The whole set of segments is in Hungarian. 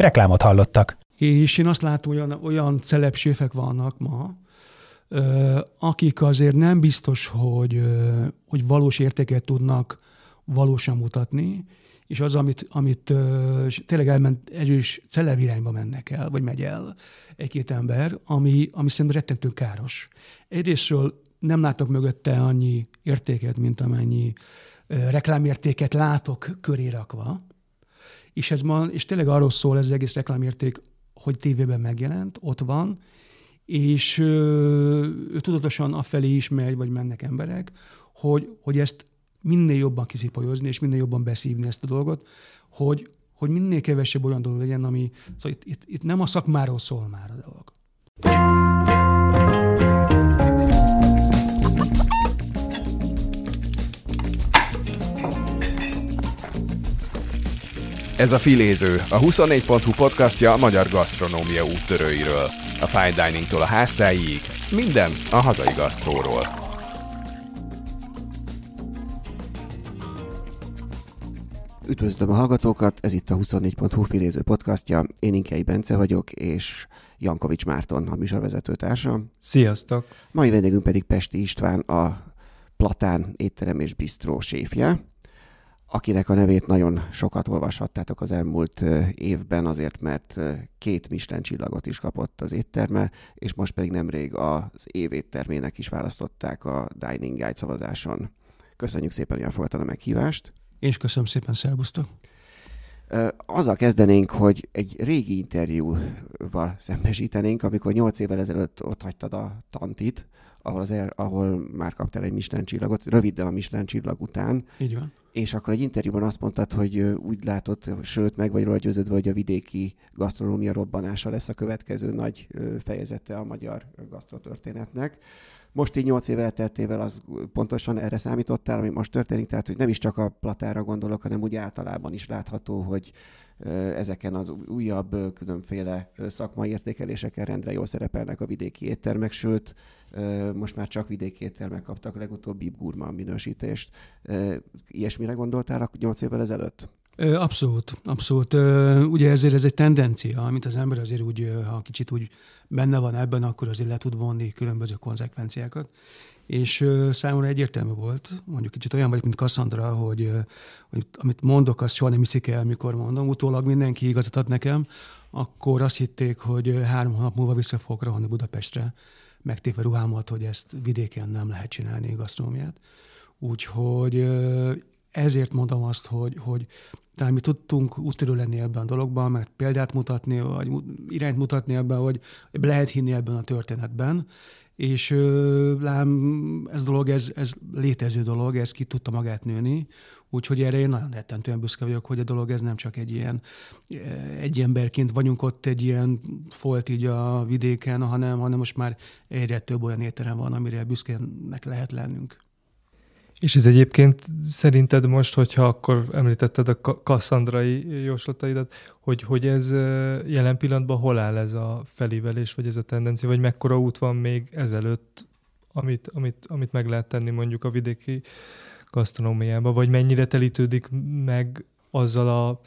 Reklámot hallottak. És én azt látom, hogy olyan, olyan celebséfek vannak ma, akik azért nem biztos, hogy, hogy valós értéket tudnak valósan mutatni, és az, amit, amit tényleg elment, erős celeb irányba mennek el, vagy megy el egy-két ember, ami, ami szerintem rettentő káros. Egyrésztről nem látok mögötte annyi értéket, mint amennyi reklámértéket látok köré rakva, és ez ma, és tényleg arról szól ez az egész reklámérték, hogy tévében megjelent, ott van, és ő tudatosan afelé is megy, vagy mennek emberek, hogy, hogy ezt minél jobban kiszipolyozni, és minél jobban beszívni ezt a dolgot, hogy, hogy minél kevesebb olyan dolog legyen, ami, szóval itt, itt, itt nem a szakmáról szól már a dolog. Ez a Filéző, a 24.hu podcastja a magyar gasztronómia úttörőiről. A fine diningtól a háztáig, minden a hazai gasztróról. Üdvözlöm a hallgatókat, ez itt a 24.hu Filéző podcastja. Én Inkei Bence vagyok, és Jankovics Márton, a műsorvezető társam. Sziasztok! Mai vendégünk pedig Pesti István, a Platán étterem és bistró séfje akinek a nevét nagyon sokat olvashattátok az elmúlt évben, azért mert két Michelin csillagot is kapott az étterme, és most pedig nemrég az év éttermének is választották a Dining Guide szavazáson. Köszönjük szépen, hogy elfogadtad a meghívást. Én is köszönöm szépen, szervusztok! Azzal kezdenénk, hogy egy régi interjúval szembesítenénk, amikor nyolc évvel ezelőtt ott hagytad a tantit, ahol, az, ahol már kaptál egy Michelin csillagot, röviddel a Michelin csillag után. Így van. És akkor egy interjúban azt mondtad, hogy úgy látod, sőt, meg vagy róla győződve, hogy a vidéki gasztronómia robbanása lesz a következő nagy fejezete a magyar gasztrotörténetnek. Most így nyolc év elteltével az pontosan erre számítottál, ami most történik, tehát hogy nem is csak a platára gondolok, hanem úgy általában is látható, hogy ezeken az újabb különféle szakmai értékeléseken rendre jól szerepelnek a vidéki éttermek, sőt, most már csak vidéki éttermek kaptak legutóbbi gurma minősítést. Ilyesmire gondoltál 8 évvel ezelőtt? Abszolút, abszolút. Ugye ezért ez egy tendencia, amit az ember azért úgy, ha kicsit úgy benne van ebben, akkor azért le tud vonni különböző konzekvenciákat. És számomra egyértelmű volt, mondjuk kicsit olyan vagyok, mint Cassandra, hogy, hogy amit mondok, azt soha nem hiszik el, mikor mondom. Utólag mindenki igazat ad nekem, akkor azt hitték, hogy három hónap múlva vissza fogok rohanni Budapestre, megtépve ruhámat, hogy ezt vidéken nem lehet csinálni gasztronómiát. Úgyhogy ezért mondom azt, hogy, hogy talán mi tudtunk úttörő lenni ebben a dologban, mert példát mutatni, vagy irányt mutatni ebben, hogy lehet hinni ebben a történetben, és lám, ez dolog, ez, ez létező dolog, ez ki tudta magát nőni, úgyhogy erre én nagyon rettentően büszke vagyok, hogy a dolog ez nem csak egy ilyen, egy emberként vagyunk ott egy ilyen folt így a vidéken, hanem, hanem most már egyre több olyan étterem van, amire büszkének lehet lennünk. És ez egyébként szerinted most, hogyha akkor említetted a kasszandrai jóslataidat, hogy, hogy ez jelen pillanatban hol áll ez a felívelés, vagy ez a tendencia, vagy mekkora út van még ezelőtt, amit, amit, amit meg lehet tenni mondjuk a vidéki gasztronómiába, vagy mennyire telítődik meg azzal a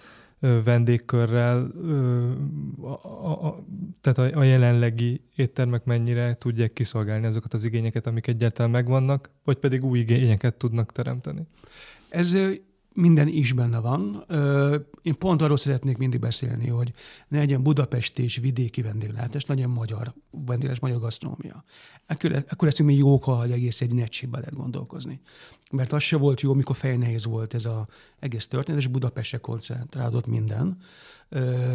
vendégkörrel, a, a, a, tehát a, a jelenlegi éttermek mennyire tudják kiszolgálni azokat az igényeket, amik egyáltalán megvannak, vagy pedig új igényeket tudnak teremteni? Ez minden is benne van. Én pont arról szeretnék mindig beszélni, hogy ne legyen Budapest és vidéki vendéglátás, legyen magyar vendéglátás, magyar gasztronómia. Ekkor, ekkor leszünk mi jók, ha egész egy netségbe lehet gondolkozni. Mert az se volt jó, mikor fejnehéz volt ez az egész történet, és Budapestre koncentrálódott minden.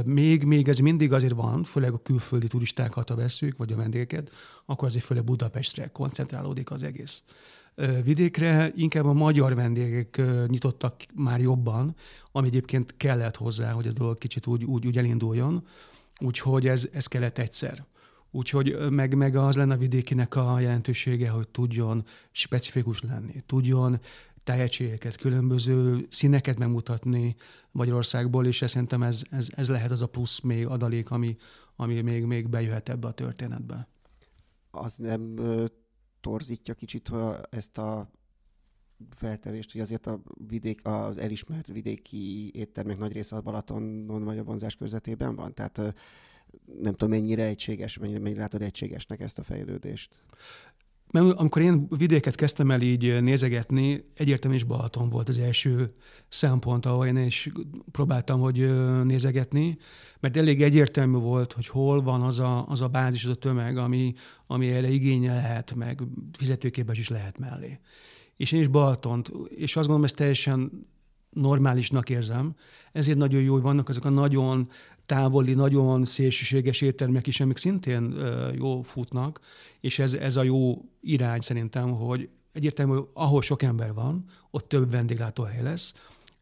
Még, még ez mindig azért van, főleg a külföldi turistákat, ha veszük, vagy a vendégeket, akkor azért főleg Budapestre koncentrálódik az egész vidékre inkább a magyar vendégek nyitottak már jobban, ami egyébként kellett hozzá, hogy a dolog kicsit úgy, úgy, úgy elinduljon. Úgyhogy ez, ez kellett egyszer. Úgyhogy meg, meg az lenne a vidékinek a jelentősége, hogy tudjon specifikus lenni, tudjon tehetségeket, különböző színeket megmutatni Magyarországból, és szerintem ez, ez, ez lehet az a plusz még adalék, ami, ami még, még bejöhet ebbe a történetbe. Az nem torzítja kicsit ezt a feltevést, hogy azért a vidék, az elismert vidéki éttermek nagy része a Balatonon vagy a vonzás körzetében van? Tehát nem tudom, mennyire egységes, mennyire, mennyire látod egységesnek ezt a fejlődést? Mert amikor én vidéket kezdtem el így nézegetni, egyértelműen is Balaton volt az első szempont, ahol én is próbáltam, hogy nézegetni, mert elég egyértelmű volt, hogy hol van az a, az a bázis, az a tömeg, ami, ami erre igénye lehet, meg fizetőképes is lehet mellé. És én is Balatont, és azt gondolom, ezt teljesen normálisnak érzem, ezért nagyon jó, hogy vannak azok a nagyon távoli, nagyon szélsőséges éttermek is, amik szintén jó futnak, és ez, ez a jó irány szerintem, hogy egyértelmű, hogy ahol sok ember van, ott több vendéglátóhely lesz,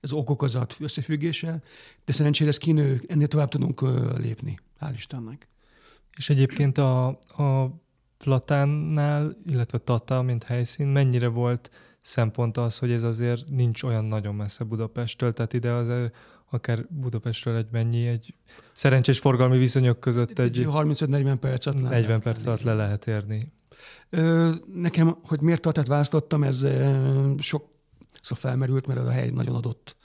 ez okokozat összefüggése, de szerencsére ez kinő, ennél tovább tudunk lépni, hál' Istennek. És egyébként a, a Platánnál, illetve Tata, mint helyszín, mennyire volt szempont az, hogy ez azért nincs olyan nagyon messze Budapesttől, tehát ide azért akár Budapestről egy mennyi, egy szerencsés forgalmi viszonyok között egy... 35-40 perc alatt 40 perc alatt le lehet érni. Nekem, hogy miért Tatát választottam, ez sok szóval felmerült, mert a hely nagyon adott,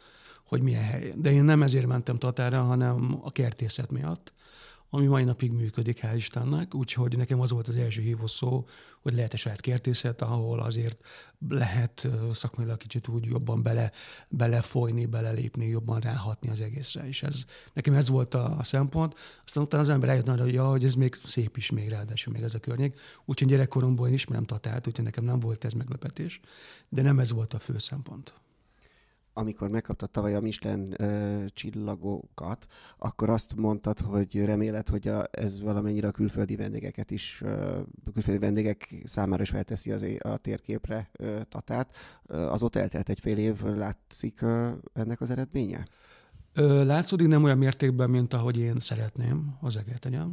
hogy milyen hely. De én nem ezért mentem Tatára, hanem a kertészet miatt ami mai napig működik, hál' Istennek, úgyhogy nekem az volt az első hívó szó, hogy lehet-e saját kertészet, ahol azért lehet szakmailag kicsit úgy jobban bele, belefolyni, belelépni, jobban ráhatni az egészre. És ez, nekem ez volt a, a szempont. Aztán utána az ember eljött arra, hogy, ja, hogy ez még szép is még ráadásul még ez a környék. Úgyhogy gyerekkoromból én ismerem Tatát, úgyhogy nekem nem volt ez meglepetés, de nem ez volt a fő szempont amikor megkaptad tavaly a Michelin uh, csillagokat, akkor azt mondtad, hogy reméled, hogy a, ez valamennyire a külföldi vendégeket is, uh, külföldi vendégek számára is felteszi az, a térképre uh, Tatát. Uh, az ott eltelt egy fél év, látszik uh, ennek az eredménye? Látszódik nem olyan mértékben, mint ahogy én szeretném, hozzá kell.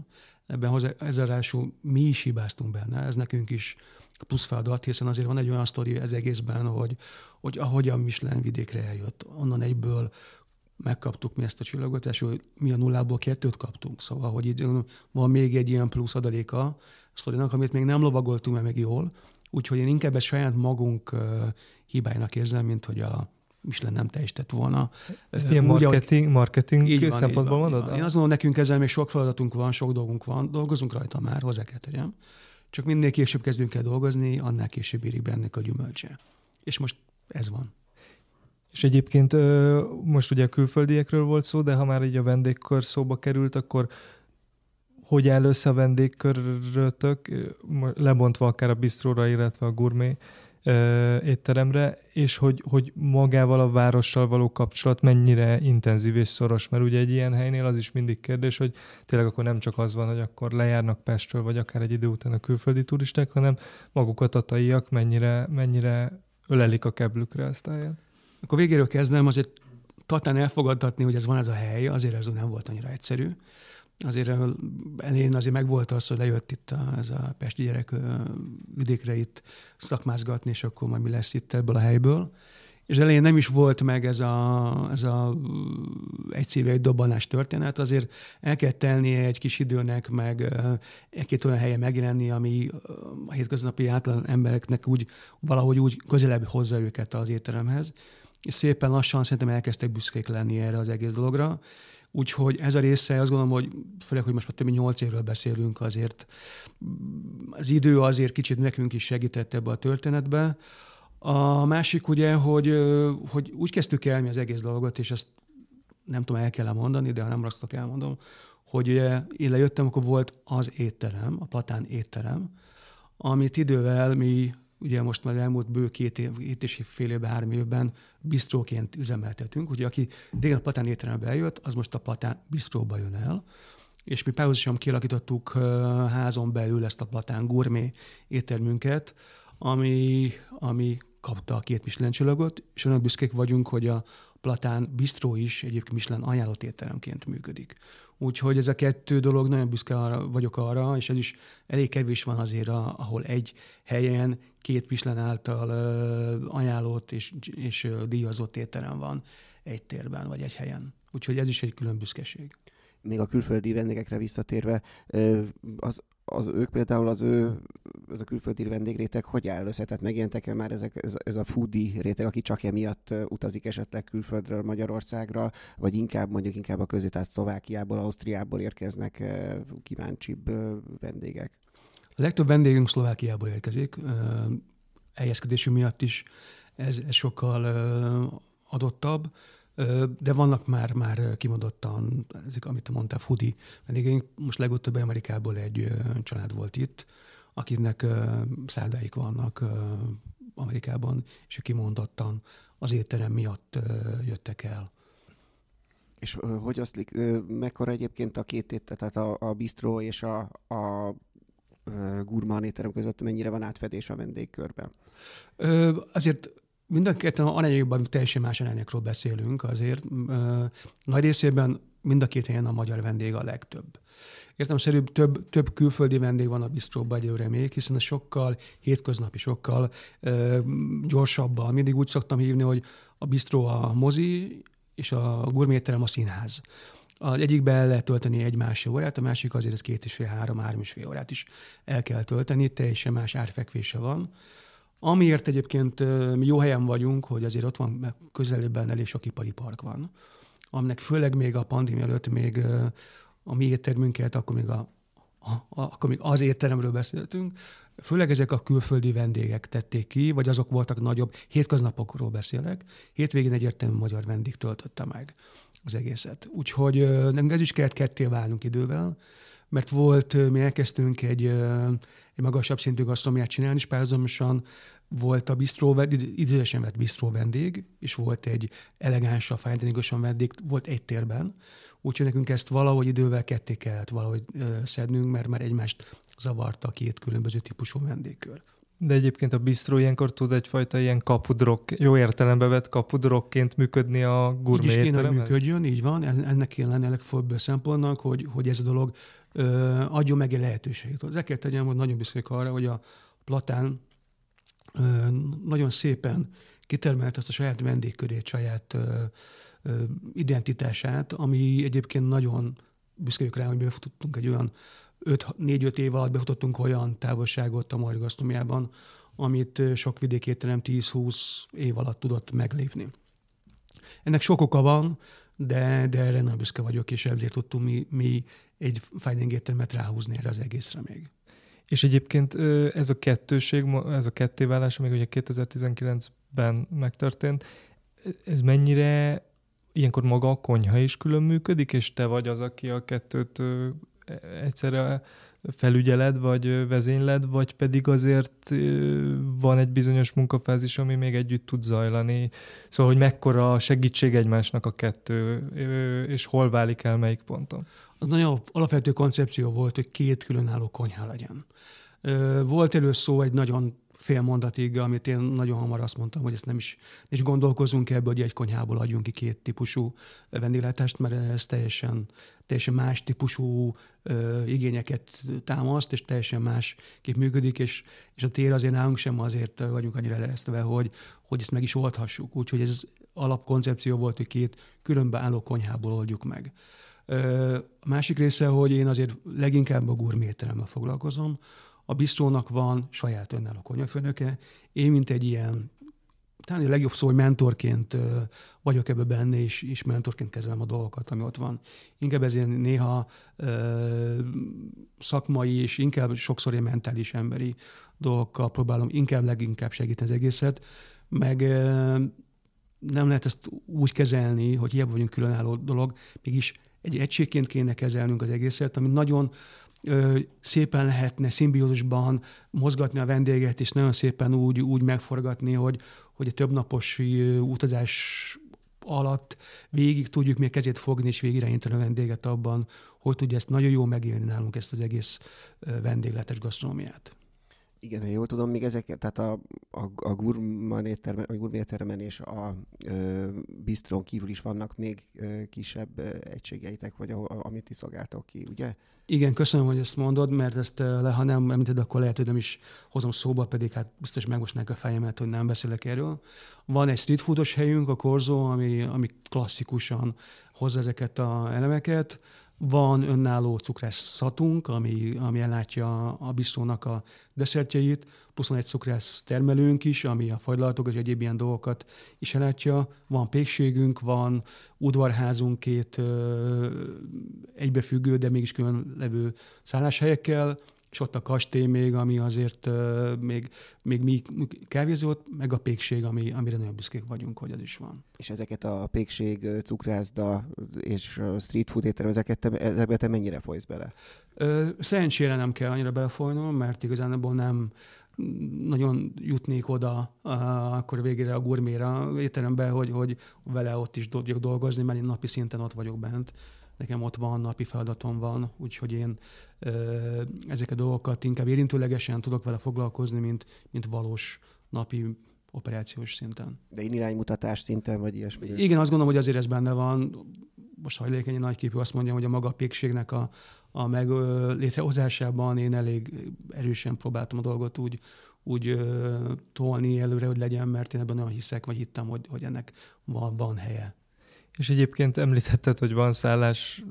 Ebben hozzá, ezzel ráadásul mi is hibáztunk benne, ez nekünk is plusz feladat, hiszen azért van egy olyan sztori ez egészben, hogy, hogy ahogy a Michelin vidékre eljött, onnan egyből megkaptuk mi ezt a csillagot, és hogy mi a nullából kettőt kaptunk. Szóval, hogy itt van még egy ilyen plusz adaléka a sztorinak, amit még nem lovagoltunk meg, meg jól. Úgyhogy én inkább ezt saját magunk hibájának érzem, mint hogy a Michelin nem teljesített volna. Ezt ilyen marketing, ahogy, marketing így van, szempontból így van, mondod? Én azt mondom, nekünk ezzel még sok feladatunk van, sok dolgunk van, dolgozunk rajta már, hozzá kell tegyem. Csak minél később kezdünk el dolgozni, annál később érik bennek a gyümölcse. És most ez van. És egyébként most ugye a külföldiekről volt szó, de ha már így a vendégkör szóba került, akkor hogy áll össze a vendégkörötök, lebontva akár a bistróra, illetve a gurmé étteremre, és hogy, hogy magával a várossal való kapcsolat mennyire intenzív és szoros, mert ugye egy ilyen helynél az is mindig kérdés, hogy tényleg akkor nem csak az van, hogy akkor lejárnak Pestről, vagy akár egy idő után a külföldi turisták, hanem maguk a tataiak mennyire, mennyire ölelik a keblükre ezt a helyet. Akkor végéről kezdem, azért Tatán elfogadtatni, hogy ez van ez a hely, azért ez nem volt annyira egyszerű azért elén azért megvolt az, hogy lejött itt a, ez a pesti gyerek vidékre itt szakmázgatni, és akkor majd mi lesz itt ebből a helyből. És elején nem is volt meg ez a, ez a egy szíve, egy dobbanás történet, azért el kell tennie egy kis időnek, meg egy-két olyan helye megjelenni, ami a hétköznapi átlan embereknek úgy, valahogy úgy közelebb hozza őket az étteremhez. És szépen lassan szerintem elkezdtek büszkék lenni erre az egész dologra Úgyhogy ez a része, azt gondolom, hogy főleg, hogy most már több mint nyolc évről beszélünk, azért az idő azért kicsit nekünk is segített ebbe a történetbe. A másik ugye, hogy, hogy úgy kezdtük el mi az egész dolgot, és ezt nem tudom, el kell mondani, de ha nem rasztok, elmondom, hogy ugye én lejöttem, akkor volt az étterem, a Platán étterem, amit idővel mi ugye most már elmúlt bő két, év, két és fél évben, három évben bistróként üzemeltetünk. Ugye aki régen a Platán étterembe eljött, az most a Platán bistróba jön el, és mi párhuzamosan kialakítottuk házon belül ezt a Platán gourmet éttermünket, ami, ami kapta a két Michelin csillagot, és olyan büszkék vagyunk, hogy a Platán Bistró is egyébként Michelin ajánlott étteremként működik. Úgyhogy ez a kettő dolog, nagyon büszke arra, vagyok arra, és ez is elég kevés van azért, ahol egy helyen két Michelin által ajánlott és, és díjazott étterem van egy térben, vagy egy helyen. Úgyhogy ez is egy külön büszkeség. Még a külföldi vendégekre visszatérve, az, az ők például az ő, ez a külföldi vendégréteg hogy áll össze? Tehát megjelentek-e már ezek, ez, ez a foodie réteg, aki csak emiatt utazik esetleg külföldről Magyarországra, vagy inkább mondjuk inkább a közé, tehát Szlovákiából, Ausztriából érkeznek kíváncsibb vendégek? A legtöbb vendégünk Szlovákiából érkezik, helyezkedésünk miatt is ez, ez sokkal adottabb, de vannak már, már kimondottan, ezek, amit mondtál, foodie vendégeink. Most legutóbb Amerikából egy család volt itt, akiknek száldáik vannak Amerikában, és kimondottan az étterem miatt jöttek el. És hogy oszlik, mekkora egyébként a két étel, tehát a, a bistró és a, a gurmán étterem között mennyire van átfedés a vendégkörben? Ö, azért mind a ketten arányaiban teljesen más arányokról beszélünk azért. Ö, nagy részében mind a két helyen a magyar vendég a legtöbb. Értem szerint több, több külföldi vendég van a bistróban egyőre még, hiszen a sokkal hétköznapi, sokkal ö, gyorsabban. Mindig úgy szoktam hívni, hogy a bistró a mozi, és a gurméterem a színház. Az egyikbe el lehet tölteni egy másfél órát, a másik azért ez két és fél, három, három és fél órát is el kell tölteni, teljesen más árfekvése van. Amiért egyébként mi jó helyen vagyunk, hogy azért ott van közelében elég sok ipari park van, aminek főleg még a pandémia előtt még a mi éttermünket, akkor még a a, akkor még az étteremről beszéltünk, főleg ezek a külföldi vendégek tették ki, vagy azok voltak nagyobb, hétköznapokról beszélek, hétvégén egyértelmű magyar vendég töltötte meg az egészet. Úgyhogy nekünk ez is kellett ketté válnunk idővel, mert volt, mi elkezdtünk egy, egy magasabb szintű gasztronomiát csinálni, és párhuzamosan volt a bistró, idősen vett bistró vendég, és volt egy elegánsabb, fájtanigosan vendég, volt egy térben, úgyhogy nekünk ezt valahogy idővel ketté kellett valahogy szednünk, mert már egymást zavarta két különböző típusú vendégkör. De egyébként a bistró ilyenkor tud egyfajta ilyen kapudrok, jó értelembe vett kapudrokként működni a gurmé Így is kéne, hogy működjön, így van. Ennek kéne lenni a legfőbb szempontnak, hogy, hogy ez a dolog ö, adjon meg egy lehetőséget. Ezzel kell tegyem, hogy nagyon büszkék arra, hogy a Platán nagyon szépen kitermelt ezt a saját vendégkörét, saját identitását, ami egyébként nagyon büszkék rá, hogy befutottunk egy olyan 4-5 év alatt befutottunk olyan távolságot a magyar gasztronomiában, amit sok vidéki étterem 10-20 év alatt tudott meglépni. Ennek sok oka van, de, de erre nagyon büszke vagyok, és ezért tudtunk mi, mi egy finding éttermet ráhúzni erre az egészre még. És egyébként ez a kettőség, ez a kettéválás, még ugye 2019-ben megtörtént, ez mennyire ilyenkor maga a konyha is külön működik, és te vagy az, aki a kettőt egyszerre felügyeled, vagy vezényled, vagy pedig azért van egy bizonyos munkafázis, ami még együtt tud zajlani. Szóval, hogy mekkora segítség egymásnak a kettő, és hol válik el melyik ponton? Az nagyon alapvető koncepció volt, hogy két különálló konyha legyen. Volt elő szó egy nagyon fél mondatig, amit én nagyon hamar azt mondtam, hogy ezt nem is, is gondolkozunk ebből, hogy egy konyhából adjunk ki két típusú vendéglátást, mert ez teljesen, teljesen más típusú ö, igényeket támaszt, és teljesen más kép működik, és, és a tér azért nálunk sem azért vagyunk annyira eleresztve, hogy, hogy ezt meg is oldhassuk. Úgyhogy ez alapkoncepció volt, hogy két különbeálló konyhából oldjuk meg. A másik része, hogy én azért leginkább a gurméteremmel foglalkozom, a bistrónak van saját önálló konyafőnöke. Én, mint egy ilyen, talán a legjobb szó, hogy mentorként vagyok ebbe benne, és, és mentorként kezelem a dolgokat, ami ott van. Inkább ez ilyen néha ö, szakmai, és inkább sokszor ilyen mentális emberi dolgokkal próbálom inkább leginkább segíteni az egészet, meg ö, nem lehet ezt úgy kezelni, hogy hiába vagyunk különálló dolog, mégis egy egységként kéne kezelnünk az egészet, ami nagyon ö, szépen lehetne szimbiózusban mozgatni a vendéget, és nagyon szépen úgy, úgy megforgatni, hogy, hogy a többnapos utazás alatt végig tudjuk még kezét fogni és végigirányítani a vendéget abban, hogy tudja ezt nagyon jól megélni nálunk ezt az egész vendégletes gasztronómiát. Igen, ha jól tudom, még ezek, tehát a, a, a gurman éttermen, vagy gurmé éttermen és a ö, bistron kívül is vannak még ö, kisebb ö, egységeitek, vagy a, a, amit ti szolgáltok ki, ugye? Igen, köszönöm, hogy ezt mondod, mert ezt le, ha nem említed, akkor lehet, hogy nem is hozom szóba, pedig hát biztos megmosnák a fejemet, hogy nem beszélek erről. Van egy street foodos helyünk, a Korzó, ami, ami klasszikusan hozza ezeket a elemeket. Van önálló cukrász szatunk, ami, ami ellátja a biszónak a desszertjeit, plusz van egy cukrász termelőnk is, ami a fagylatokat és egyéb ilyen dolgokat is ellátja. Van pékségünk, van udvarházunk két ö, egybefüggő, de mégis külön levő szálláshelyekkel, és ott a kastély még, ami azért uh, még, még mi kávézót, meg a pékség, ami, amire nagyon büszkék vagyunk, hogy az is van. És ezeket a pékség, cukrászda és street food étterem, ezeket te, ezekbe te mennyire folysz bele? Uh, szerencsére nem kell annyira belefolynom, mert igazából nem nagyon jutnék oda uh, akkor végére a gurméra étterembe, hogy, hogy vele ott is tudjak dolgozni, mert én napi szinten ott vagyok bent nekem ott van, napi feladatom van, úgyhogy én ö, ezeket a dolgokat inkább érintőlegesen tudok vele foglalkozni, mint, mint valós napi operációs szinten. De én iránymutatás szinten, vagy ilyesmi? Igen, azt gondolom, hogy azért ez benne van. Most hajlékeny nagyképű azt mondjam, hogy a maga pékségnek a, a meg létrehozásában én elég erősen próbáltam a dolgot úgy, úgy ö, tolni előre, hogy legyen, mert én ebben olyan hiszek, vagy hittem, hogy, hogy ennek van, van helye. És egyébként említetted, hogy van szállás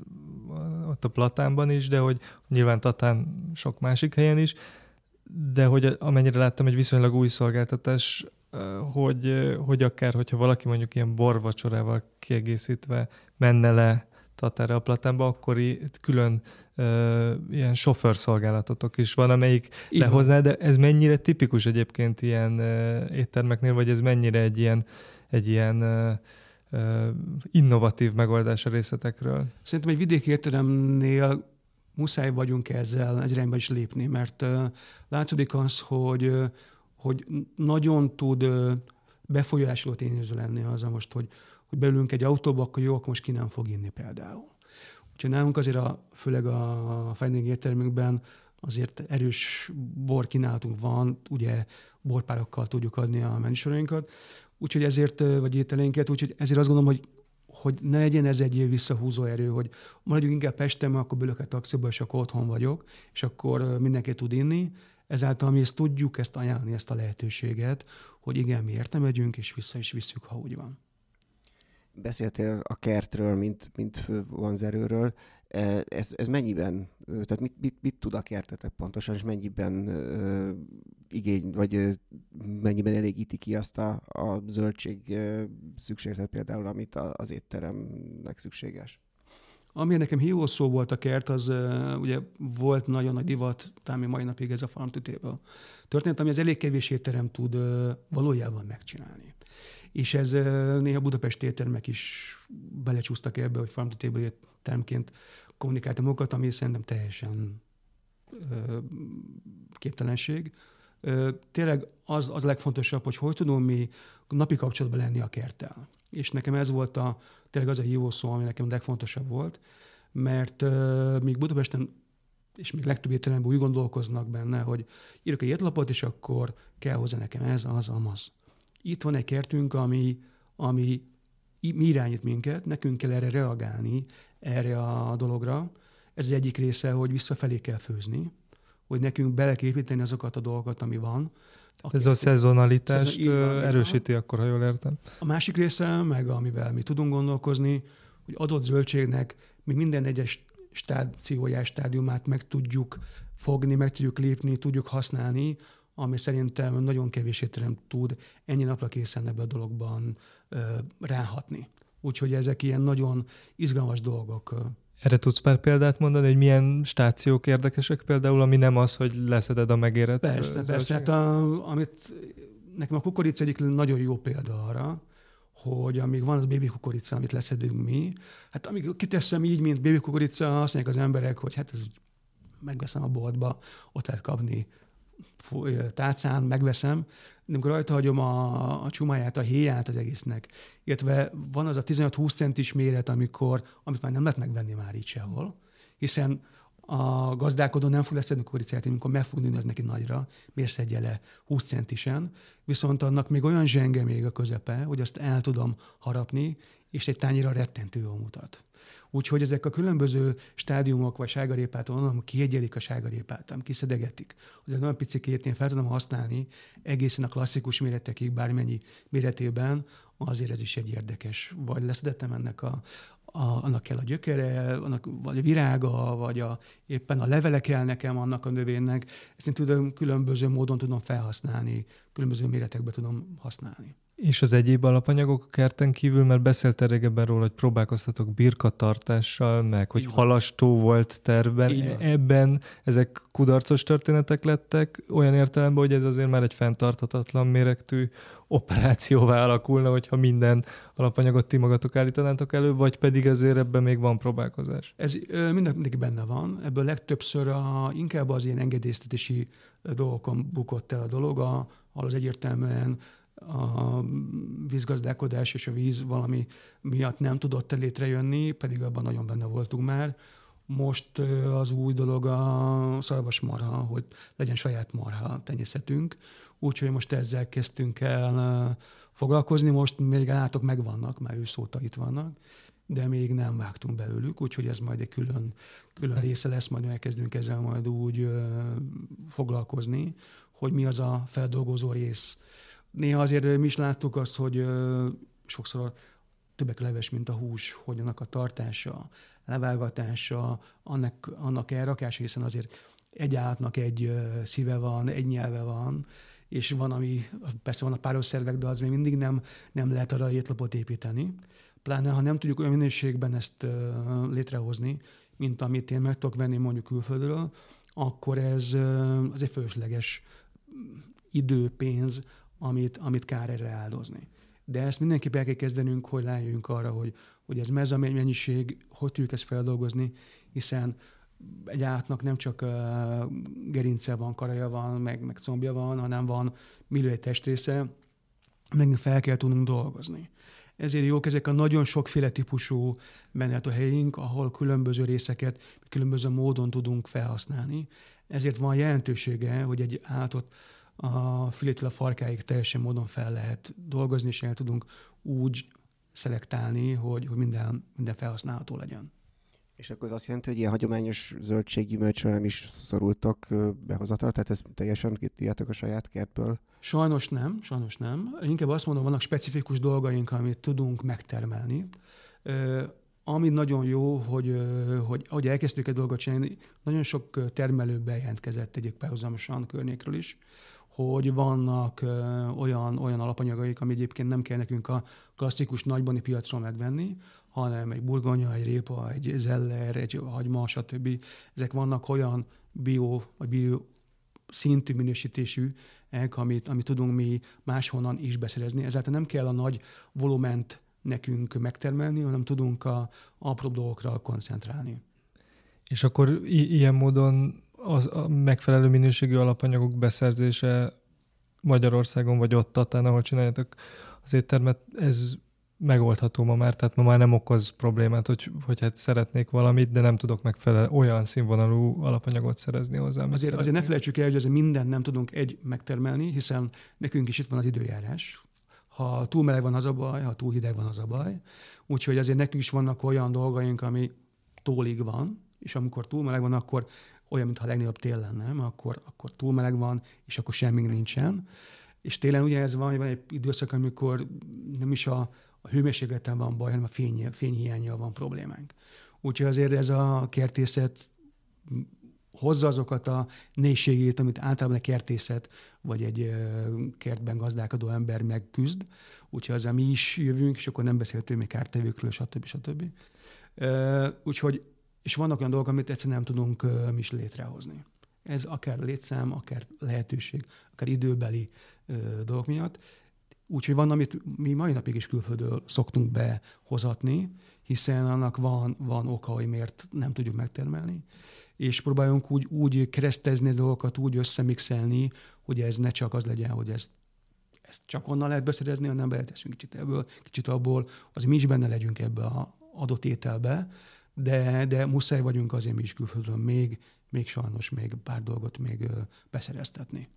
ott a Platánban is, de hogy nyilván Tatán sok másik helyen is, de hogy amennyire láttam, egy viszonylag új szolgáltatás, hogy, hogy akár, hogyha valaki mondjuk ilyen borvacsorával kiegészítve menne le Tatára a Platánba, akkor itt külön ilyen sofőrszolgálatotok is van, amelyik Igen. lehozná, de ez mennyire tipikus egyébként ilyen uh, éttermeknél, vagy ez mennyire egy ilyen, egy ilyen uh, innovatív megoldás a részletekről? Szerintem egy vidéki értelemnél muszáj vagyunk ezzel egy irányba is lépni, mert látszódik az, hogy, hogy nagyon tud befolyásoló tényező lenni az, most, hogy, hogy belülünk egy autóba, akkor jó, akkor most ki nem fog inni például. Úgyhogy nálunk azért a, főleg a finding éttermünkben azért erős bor kínálatunk van, ugye borpárokkal tudjuk adni a menüsorainkat, úgyhogy ezért, vagy ételeinket, úgyhogy ezért azt gondolom, hogy hogy ne legyen ez egy visszahúzó erő, hogy maradjunk inkább Pestem, akkor bülök a taxiba, és akkor otthon vagyok, és akkor mindenki tud inni. Ezáltal mi ezt tudjuk ezt ajánlani, ezt a lehetőséget, hogy igen, mi értem megyünk, és vissza is visszük, ha úgy van. Beszéltél a kertről, mint, mint fő vonzerőről. Ez, ez mennyiben, tehát mit, mit, mit tud a kertetek pontosan, és mennyiben uh, igény, vagy uh, mennyiben elégíti ki azt a, a zöldség uh, szükségletet például, amit a, az étteremnek szükséges? Ami nekem hívó szó volt a kert, az uh, ugye volt nagyon nagy divat, talán még mai napig ez a farmtütéből. Történt, ami az elég kevés étterem tud uh, valójában megcsinálni. És ez néha Budapesti éttermek is belecsúsztak ebbe, hogy farmtütéből étteremként kommunikáltam magukat, ami szerintem teljesen képtelenség. Uh, tényleg az, az legfontosabb, hogy hogy tudunk mi napi kapcsolatban lenni a kerttel. És nekem ez volt a, tényleg az a hívó szó, ami nekem legfontosabb volt, mert uh, míg Budapesten és még legtöbb értelemben úgy gondolkoznak benne, hogy írok egy étlapot, és akkor kell hozzá nekem ez, az, amaz. Itt van egy kertünk, ami, ami mi irányít minket, nekünk kell erre reagálni, erre a dologra. Ez az egyik része, hogy visszafelé kell főzni, hogy nekünk bele kell építeni azokat a dolgokat, ami van, ez a szezonalitást Szezon, erősíti akkor, ha jól értem. A másik része, meg amivel mi tudunk gondolkozni, hogy adott zöldségnek mi minden egyes stációjás stádiumát meg tudjuk fogni, meg tudjuk lépni, tudjuk használni, ami szerintem nagyon kevés étterem tud ennyi napra készen ebbe a dologban ráhatni. Úgyhogy ezek ilyen nagyon izgalmas dolgok erre tudsz pár példát mondani, hogy milyen stációk érdekesek például, ami nem az, hogy leszeded a megérett Persze, persze. Hát a, amit nekem a kukorica egyik nagyon jó példa arra, hogy amíg van az bébi kukorica, amit leszedünk mi, hát amíg kiteszem így, mint bébi kukorica, azt mondják az emberek, hogy hát ez megveszem a boltba, ott lehet kapni tálcán, megveszem, de amikor rajta hagyom a, a csumáját, a héját az egésznek, illetve van az a 15-20 centis méret, amikor, amit már nem lehet megvenni már így sehol, hiszen a gazdálkodó nem fog leszedni koricát, amikor meg fog nőni, az neki nagyra, miért szedje le 20 centisen, viszont annak még olyan zsenge még a közepe, hogy azt el tudom harapni, és egy tányira rettentő jól mutat. Úgyhogy ezek a különböző stádiumok, vagy sárgarépát, onnan kiegyelik a sárgarépát, kiszedegetik. Az egy nagyon picikét én fel tudom használni egészen a klasszikus méretekig, bármennyi méretében, azért ez is egy érdekes. Vagy leszedettem ennek a, a, annak kell a gyökere, annak, vagy a virága, vagy a, éppen a levele kell nekem annak a növénynek. Ezt én tudom, különböző módon tudom felhasználni, különböző méretekben tudom használni. És az egyéb alapanyagok a kerten kívül, mert beszélt régebben róla, hogy próbálkoztatok birkatartással, meg hogy halastó volt tervben. Ebben ezek kudarcos történetek lettek, olyan értelemben, hogy ez azért már egy fenntarthatatlan méretű operációvá alakulna, hogyha minden alapanyagot ti magatok állítanátok elő, vagy pedig azért ebben még van próbálkozás? Ez minden, mindig benne van. Ebből legtöbbször a, inkább az ilyen engedélyeztetési dolgokon bukott el a dolog, ahol az egyértelműen a vízgazdálkodás és a víz valami miatt nem tudott létrejönni, pedig abban nagyon benne voltunk már. Most az új dolog a szarvas marha, hogy legyen saját marha tenyészetünk, úgyhogy most ezzel kezdtünk el foglalkozni, most még állatok megvannak, már őszóta itt vannak, de még nem vágtunk belőlük, úgyhogy ez majd egy külön, külön része lesz, majd elkezdünk ezzel majd úgy foglalkozni, hogy mi az a feldolgozó rész, néha azért mi is láttuk azt, hogy sokszor többek leves, mint a hús, hogy annak a tartása, levágatása, annak, annak elrakás, hiszen azért egy állatnak egy szíve van, egy nyelve van, és van, ami, persze van a páros szervek, de az még mindig nem, nem lehet arra étlapot építeni. Pláne, ha nem tudjuk olyan minőségben ezt létrehozni, mint amit én meg tudok venni mondjuk külföldről, akkor ez az egy fölösleges idő, pénz, amit, amit kár erre áldozni. De ezt mindenképp el kell kezdenünk, hogy rájöjjünk arra, hogy, hogy ez mez a mennyiség, hogy tudjuk ezt feldolgozni, hiszen egy átnak nem csak uh, gerince van, karaja van, meg, meg combja van, hanem van millió egy testrésze, meg fel kell tudnunk dolgozni. Ezért jók ezek a nagyon sokféle típusú helyünk, ahol különböző részeket különböző módon tudunk felhasználni. Ezért van jelentősége, hogy egy állatot a fülétől a farkáig teljesen módon fel lehet dolgozni, és el tudunk úgy szelektálni, hogy, hogy minden, minden felhasználható legyen. És akkor az azt jelenti, hogy ilyen hagyományos zöldséggyümölcsre nem is szorultak behozatal, tehát ez teljesen kiadjátok a saját kertből? Sajnos nem, sajnos nem. Inkább azt mondom, vannak specifikus dolgaink, amit tudunk megtermelni. Ami nagyon jó, hogy, hogy ahogy elkezdtük egy dolgot csinálni, nagyon sok termelő bejelentkezett egyik párhuzamosan környékről is, hogy vannak olyan, olyan alapanyagaik, ami egyébként nem kell nekünk a klasszikus nagybani piacról megvenni, hanem egy burgonya, egy répa, egy zeller, egy hagyma, stb. Ezek vannak olyan bio, vagy bio szintű minősítésű, amit, amit tudunk mi máshonnan is beszerezni. Ezáltal nem kell a nagy volument nekünk megtermelni, hanem tudunk a apró dolgokra koncentrálni. És akkor i- ilyen módon az, a megfelelő minőségű alapanyagok beszerzése Magyarországon, vagy ott Tatán, ahol csináljátok az éttermet, ez megoldható ma már, tehát ma már nem okoz problémát, hogy, hogy hát szeretnék valamit, de nem tudok megfelelő olyan színvonalú alapanyagot szerezni hozzá. Azért, azért ne felejtsük el, hogy azért mindent nem tudunk egy megtermelni, hiszen nekünk is itt van az időjárás. Ha túl meleg van az a baj, ha túl hideg van az a baj. Úgyhogy azért nekünk is vannak olyan dolgaink, ami tólig van, és amikor túl meleg van, akkor olyan, mintha a legnagyobb tél lenne, akkor, akkor túl meleg van, és akkor semmi nincsen. És télen ugye ez van, van egy időszak, amikor nem is a, a hőmérsékleten van baj, hanem a fény, fényhiányjal van problémánk. Úgyhogy azért ez a kertészet hozza azokat a nézségét, amit általában a kertészet vagy egy kertben gazdálkodó ember megküzd. Úgyhogy ezzel mi is jövünk, és akkor nem beszéltünk még kártevőkről, stb. stb. Úgyhogy és vannak olyan dolgok, amit egyszerűen nem tudunk uh, mi is létrehozni. Ez akár létszám, akár lehetőség, akár időbeli uh, dolgok miatt. Úgyhogy van, amit mi mai napig is külföldről szoktunk behozatni, hiszen annak van, van oka, hogy miért nem tudjuk megtermelni, és próbáljunk úgy, úgy keresztezni dolgokat, úgy összemixelni, hogy ez ne csak az legyen, hogy ezt, ezt csak onnan lehet beszerezni, hanem beleteszünk kicsit ebből, kicsit abból, az mi is benne legyünk ebbe a adott ételbe, de, de muszáj vagyunk azért mi is külföldről még, még sajnos még pár dolgot még beszereztetni.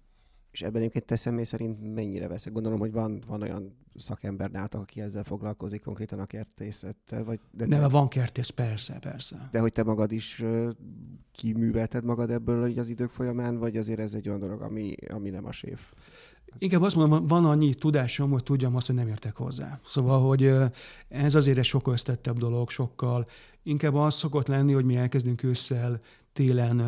És ebben egyébként te személy szerint mennyire veszek? Gondolom, hogy van, van olyan szakember nálatok, aki ezzel foglalkozik konkrétan a kertészettel? Vagy, de ne, te... van kertész, persze, persze. De hogy te magad is kiművelted magad ebből az idők folyamán, vagy azért ez egy olyan dolog, ami, ami nem a séf? Inkább azt mondom, van annyi tudásom, hogy tudjam azt, hogy nem értek hozzá. Szóval, hogy ez azért egy sokkal összetettebb dolog, sokkal. Inkább az szokott lenni, hogy mi elkezdünk ősszel, télen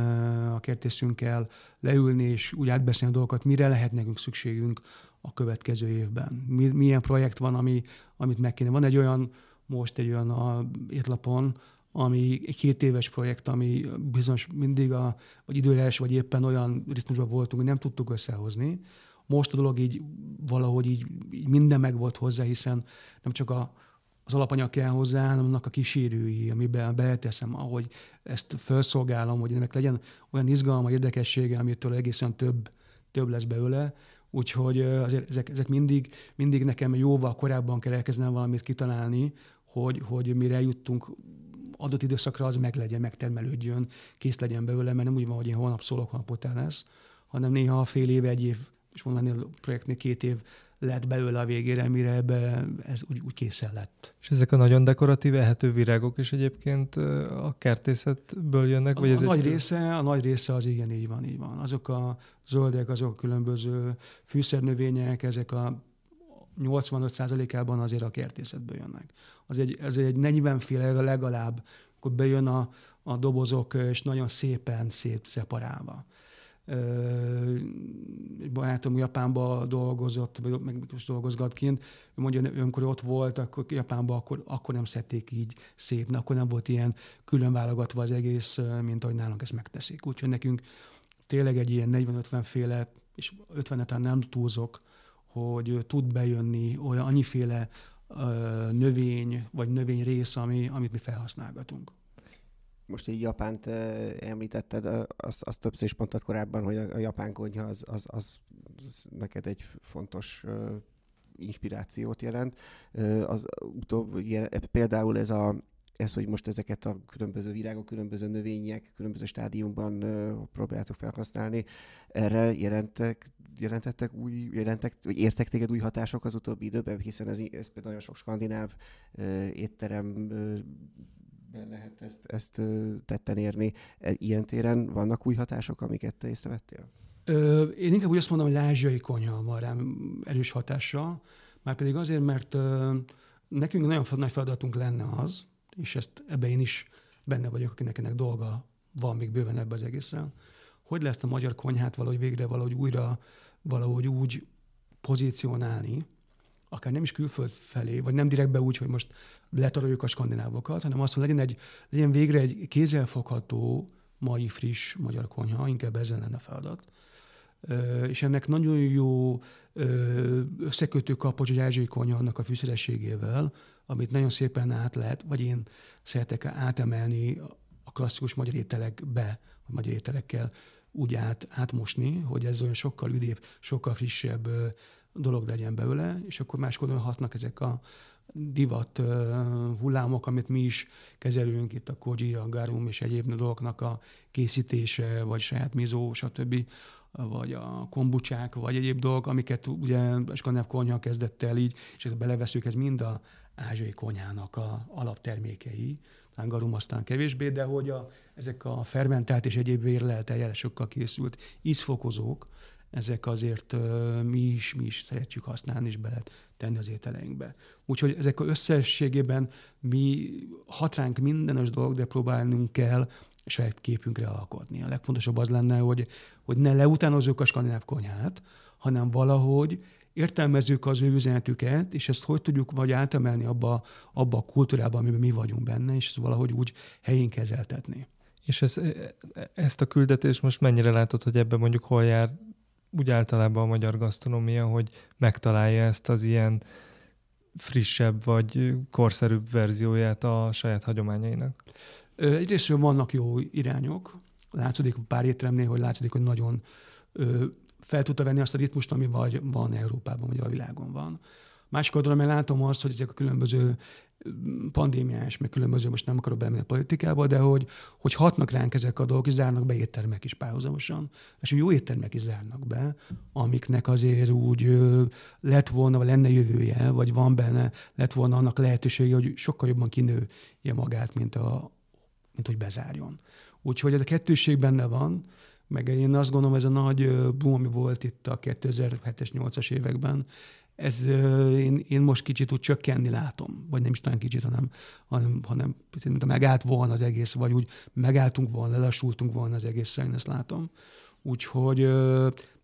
a kertészünkkel leülni, és úgy átbeszélni a dolgokat, mire lehet nekünk szükségünk a következő évben. Mi, milyen projekt van, ami, amit meg kéne. Van egy olyan, most egy olyan a étlapon, ami egy két éves projekt, ami bizonyos mindig a, vagy időres, vagy éppen olyan ritmusban voltunk, hogy nem tudtuk összehozni, most a dolog így valahogy így, így minden meg volt hozzá, hiszen nem csak a, az alapanyag kell hozzá, hanem annak a kísérői, amiben beleteszem, ahogy ezt felszolgálom, hogy ennek legyen olyan izgalma, érdekessége, amitől egészen több, több lesz belőle. Úgyhogy azért ezek, ezek mindig, mindig nekem jóval korábban kell elkezdenem valamit kitalálni, hogy, hogy mire juttunk adott időszakra az meg legyen, megtermelődjön, kész legyen belőle, mert nem úgy van, hogy én holnap szólok, holnap után lesz, hanem néha fél év, egy év és mondani a projektnél két év lett belőle a végére, mire ebbe ez úgy, úgy készen lett. És ezek a nagyon dekoratív, ehető virágok is egyébként a kertészetből jönnek? Vagy a, ez a, egy... nagy része, a nagy része az igen, így van, így van. Azok a zöldek, azok a különböző fűszernövények, ezek a 85%-ában azért a kertészetből jönnek. Az egy, ez egy 40 féle legalább, akkor bejön a, a dobozok, és nagyon szépen szétszeparálva egy barátom Japánba dolgozott, vagy meg most dolgozgat kint, ő mondja, amikor ott volt, akkor Japánban akkor, akkor nem szedték így szép, akkor nem volt ilyen külön válogatva az egész, mint ahogy nálunk ezt megteszik. Úgyhogy nekünk tényleg egy ilyen 40-50 féle, és 50 nem túlzok, hogy tud bejönni olyan annyiféle növény, vagy növényrész, ami, amit mi felhasználgatunk most így Japánt említetted, azt, azt többször is mondtad korábban, hogy a, japán konyha az, az, az, az neked egy fontos inspirációt jelent. Az utóbb, például ez a ez, hogy most ezeket a különböző virágok, különböző növények, különböző stádiumban próbáljátok felhasználni, erre jelentek, jelentettek új, jelentek, vagy értek téged új hatások az utóbbi időben, hiszen ez, ez például nagyon sok skandináv étterem uh, lehet ezt, ezt tetten érni. E, ilyen téren vannak új hatások, amiket te észrevettél? Ö, én inkább úgy azt mondom, hogy ázsiai konyha van rám erős hatással, már pedig azért, mert ö, nekünk nagyon nagy feladatunk lenne az, és ezt ebbe én is benne vagyok, akinek ennek dolga van még bőven ebbe az egészen, hogy lesz a magyar konyhát valahogy végre valahogy újra, valahogy úgy pozícionálni, akár nem is külföld felé, vagy nem direktbe úgy, hogy most letaroljuk a skandinávokat, hanem azt, hogy legyen, egy, legyen végre egy kézzelfogható, mai friss magyar konyha, inkább ezen lenne a feladat. És ennek nagyon jó összekötő kapocs, egy ázsiai konyha annak a fűszerességével, amit nagyon szépen át lehet, vagy én szeretek átemelni a klasszikus magyar ételekbe, vagy magyar ételekkel úgy át, átmosni, hogy ez olyan sokkal üdébb, sokkal frissebb dolog legyen belőle, és akkor máskor hatnak ezek a divat hullámok, amit mi is kezelünk, itt a koji, a garum és egyéb dolgoknak a készítése, vagy saját mizó, stb., vagy a kombucsák, vagy egyéb dolgok, amiket ugye a skandináv konyha kezdett el így, és ezt beleveszünk, ez mind a ázsiai konyhának a alaptermékei, talán garum aztán kevésbé, de hogy a, ezek a fermentált és egyéb vérlelt eljárásokkal készült ízfokozók, ezek azért mi is, mi is szeretjük használni és bele tenni az ételeinkbe. Úgyhogy ezek a összességében mi hat ránk mindenes dolog, de próbálnunk kell saját képünkre alkotni. A legfontosabb az lenne, hogy, hogy ne leutánozzuk a skandináv konyhát, hanem valahogy értelmezzük az ő üzenetüket, és ezt hogy tudjuk vagy átemelni abba, abba a kultúrába, amiben mi vagyunk benne, és ezt valahogy úgy helyén kezeltetni. És ez, ezt a küldetést most mennyire látod, hogy ebben mondjuk hol jár úgy általában a magyar gasztronómia, hogy megtalálja ezt az ilyen frissebb vagy korszerűbb verzióját a saját hagyományainak? Egyrészt vannak jó irányok. Látszik pár étteremnél, hogy látszik, hogy nagyon ö, fel tudta venni azt a ritmust, ami vagy van Európában, vagy a világon van. Másik oldalon meg látom azt, hogy ezek a különböző pandémiás, meg különböző, most nem akarok bemenni a politikába, de hogy, hogy hatnak ránk ezek a dolgok, és zárnak be éttermek is párhuzamosan. És jó éttermek is zárnak be, amiknek azért úgy lett volna, vagy lenne jövője, vagy van benne, lett volna annak lehetősége, hogy sokkal jobban kinője magát, mint, a, mint hogy bezárjon. Úgyhogy ez a kettőség benne van, meg én azt gondolom, ez a nagy boom, ami volt itt a 2007-es, 8-as években, ez én, én most kicsit úgy csökkenni látom, vagy nem is talán kicsit, hanem, hanem, hanem mint megállt volna az egész, vagy úgy megálltunk volna, lelassultunk volna az egész, én ezt látom. Úgyhogy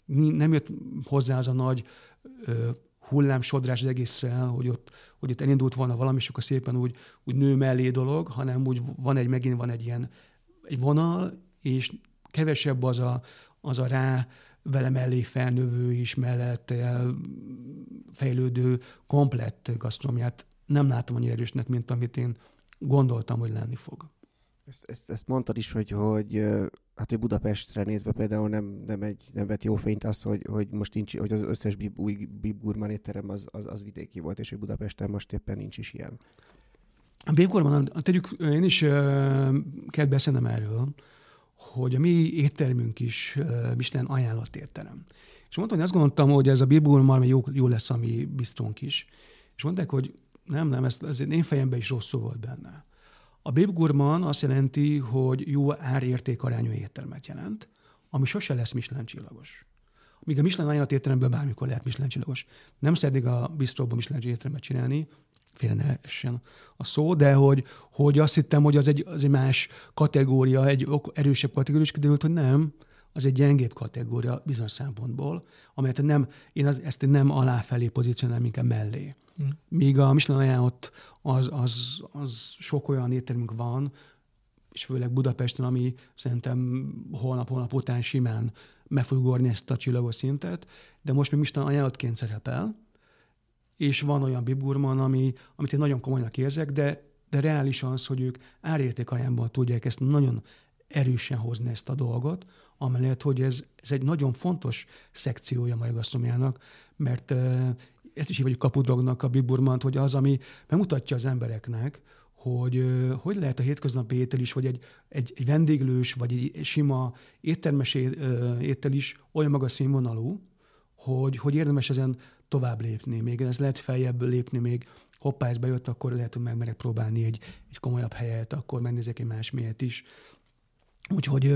nem jött hozzá az a nagy hullámsodrás az egésszel, hogy ott, hogy ott elindult volna valami, és akkor szépen úgy, úgy nő mellé dolog, hanem úgy van egy, megint van egy ilyen egy vonal, és kevesebb az a, az a rá vele mellé felnövő is mellett fejlődő komplett gasztronomiát nem látom annyira erősnek, mint amit én gondoltam, hogy lenni fog. Ezt, ezt, ezt mondtad is, hogy, hogy hát hogy Budapestre nézve például nem, nem, egy, nem vett jó fényt az, hogy, hogy most nincs, hogy az összes bib, új Bib Gurman étterem az, az, az, vidéki volt, és hogy Budapesten most éppen nincs is ilyen. A Bib Gurman, tegyük, én is uh, kell beszélnem erről, hogy a mi éttermünk is uh, Michelin ajánlott étterem. És mondtam, hogy azt gondoltam, hogy ez a Gurman jó, jó lesz a mi bistrónk is. És mondták, hogy nem, nem, ez, ez én fejemben is rossz volt benne. A Gurman azt jelenti, hogy jó árérték arányú éttermet jelent, ami sose lesz Michelin csillagos. Míg a Michelin ajánlott étteremben bármikor lehet Michelin csillagos. Nem szeretnék a bistróban Michelin éttermet csinálni, félre ne essen a szó, de hogy, hogy azt hittem, hogy az egy, az egy más kategória, egy erősebb kategória, és kiderült, hogy nem, az egy gyengébb kategória bizonyos szempontból, amelyet nem, én az, ezt nem aláfelé pozícionálom, inkább mellé. Mm. Míg a Michelin ajánlott az, az, az sok olyan éttermünk van, és főleg Budapesten, ami szerintem holnap-holnap után simán meg fog ugorni ezt a csillagos szintet, de most még Michelin ajánlottként szerepel, és van olyan biburman, ami, amit én nagyon komolynak érzek, de, de reális az, hogy ők árértékarányban tudják ezt nagyon erősen hozni ezt a dolgot, amellett, hogy ez, ez egy nagyon fontos szekciója a gasztronomiának, mert ezt is hívjuk kapudrognak a biburmant, hogy az, ami bemutatja az embereknek, hogy hogy lehet a hétköznapi étel is, vagy egy, egy, egy vendéglős, vagy egy sima éttermes étel is olyan magas színvonalú, hogy, hogy érdemes ezen tovább lépni, még ez lehet feljebb lépni, még hoppá, ez bejött, akkor lehet, hogy megmerek próbálni egy, egy komolyabb helyet, akkor megnézek egy más mélyet is. Úgyhogy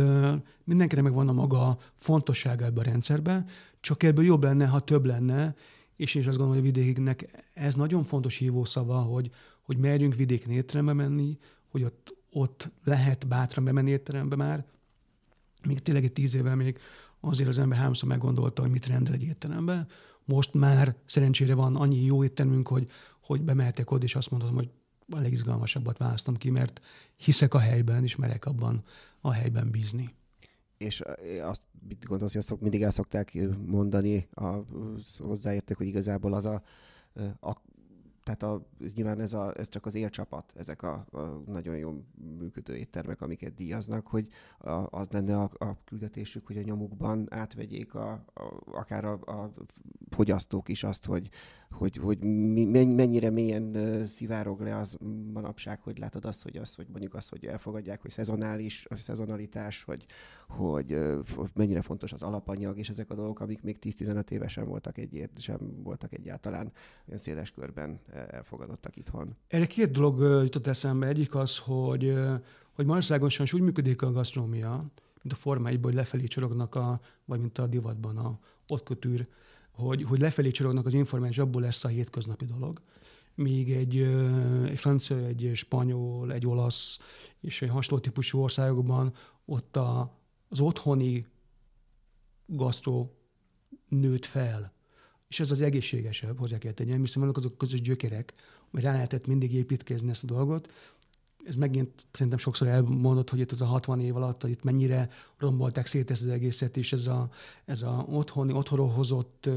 mindenkinek megvan a maga fontossága ebben a rendszerben, csak ebből jobb lenne, ha több lenne, és én is azt gondolom, hogy a vidéknek ez nagyon fontos hívószava, hogy, hogy merjünk vidéken étterembe menni, hogy ott, ott lehet bátran bemenni étterembe már, még tényleg egy tíz évvel még azért az ember háromszor meggondolta, hogy mit rendel egy étterembe. Most már szerencsére van annyi jó éttermünk, hogy, hogy bemehetek oda, és azt mondom, hogy a legizgalmasabbat választom ki, mert hiszek a helyben, és merek abban a helyben bízni. És azt gondolsz, hogy azt mindig el szokták mondani a hozzáértők, hogy igazából az a, a tehát a, ez nyilván ez, a, ez csak az élcsapat, ezek a, a nagyon jó működő éttermek, amiket díjaznak, hogy a, az lenne a, a küldetésük, hogy a nyomukban átvegyék a, a, akár a, a fogyasztók is azt, hogy, hogy, hogy mennyire mélyen szivárog le az manapság, hogy látod azt, hogy az, hogy mondjuk azt, hogy elfogadják, hogy szezonális, a szezonalitás, hogy, hogy mennyire fontos az alapanyag, és ezek a dolgok, amik még 10-15 évesen voltak, egy, sem voltak egyáltalán olyan széles körben elfogadottak itthon. Erre két dolog jutott eszembe. Egyik az, hogy, hogy Magyarországon úgy működik a gasztronómia, mint a formáiból, hogy lefelé csorognak, a, vagy mint a divatban a otkötűr, hogy, hogy lefelé csorognak az informális, abból lesz a hétköznapi dolog. Míg egy, egy francia, egy spanyol, egy olasz és egy hasonló típusú országokban ott a, az otthoni gasztró nőtt fel. És ez az egészségesebb, hozzá kell tenni, hiszen vannak azok a közös gyökerek, hogy rá lehetett mindig építkezni ezt a dolgot, ez megint szerintem sokszor elmondott, hogy itt az a 60 év alatt, itt mennyire rombolták szét ezt az egészet, és ez a, ez a otthoni, otthonról hozott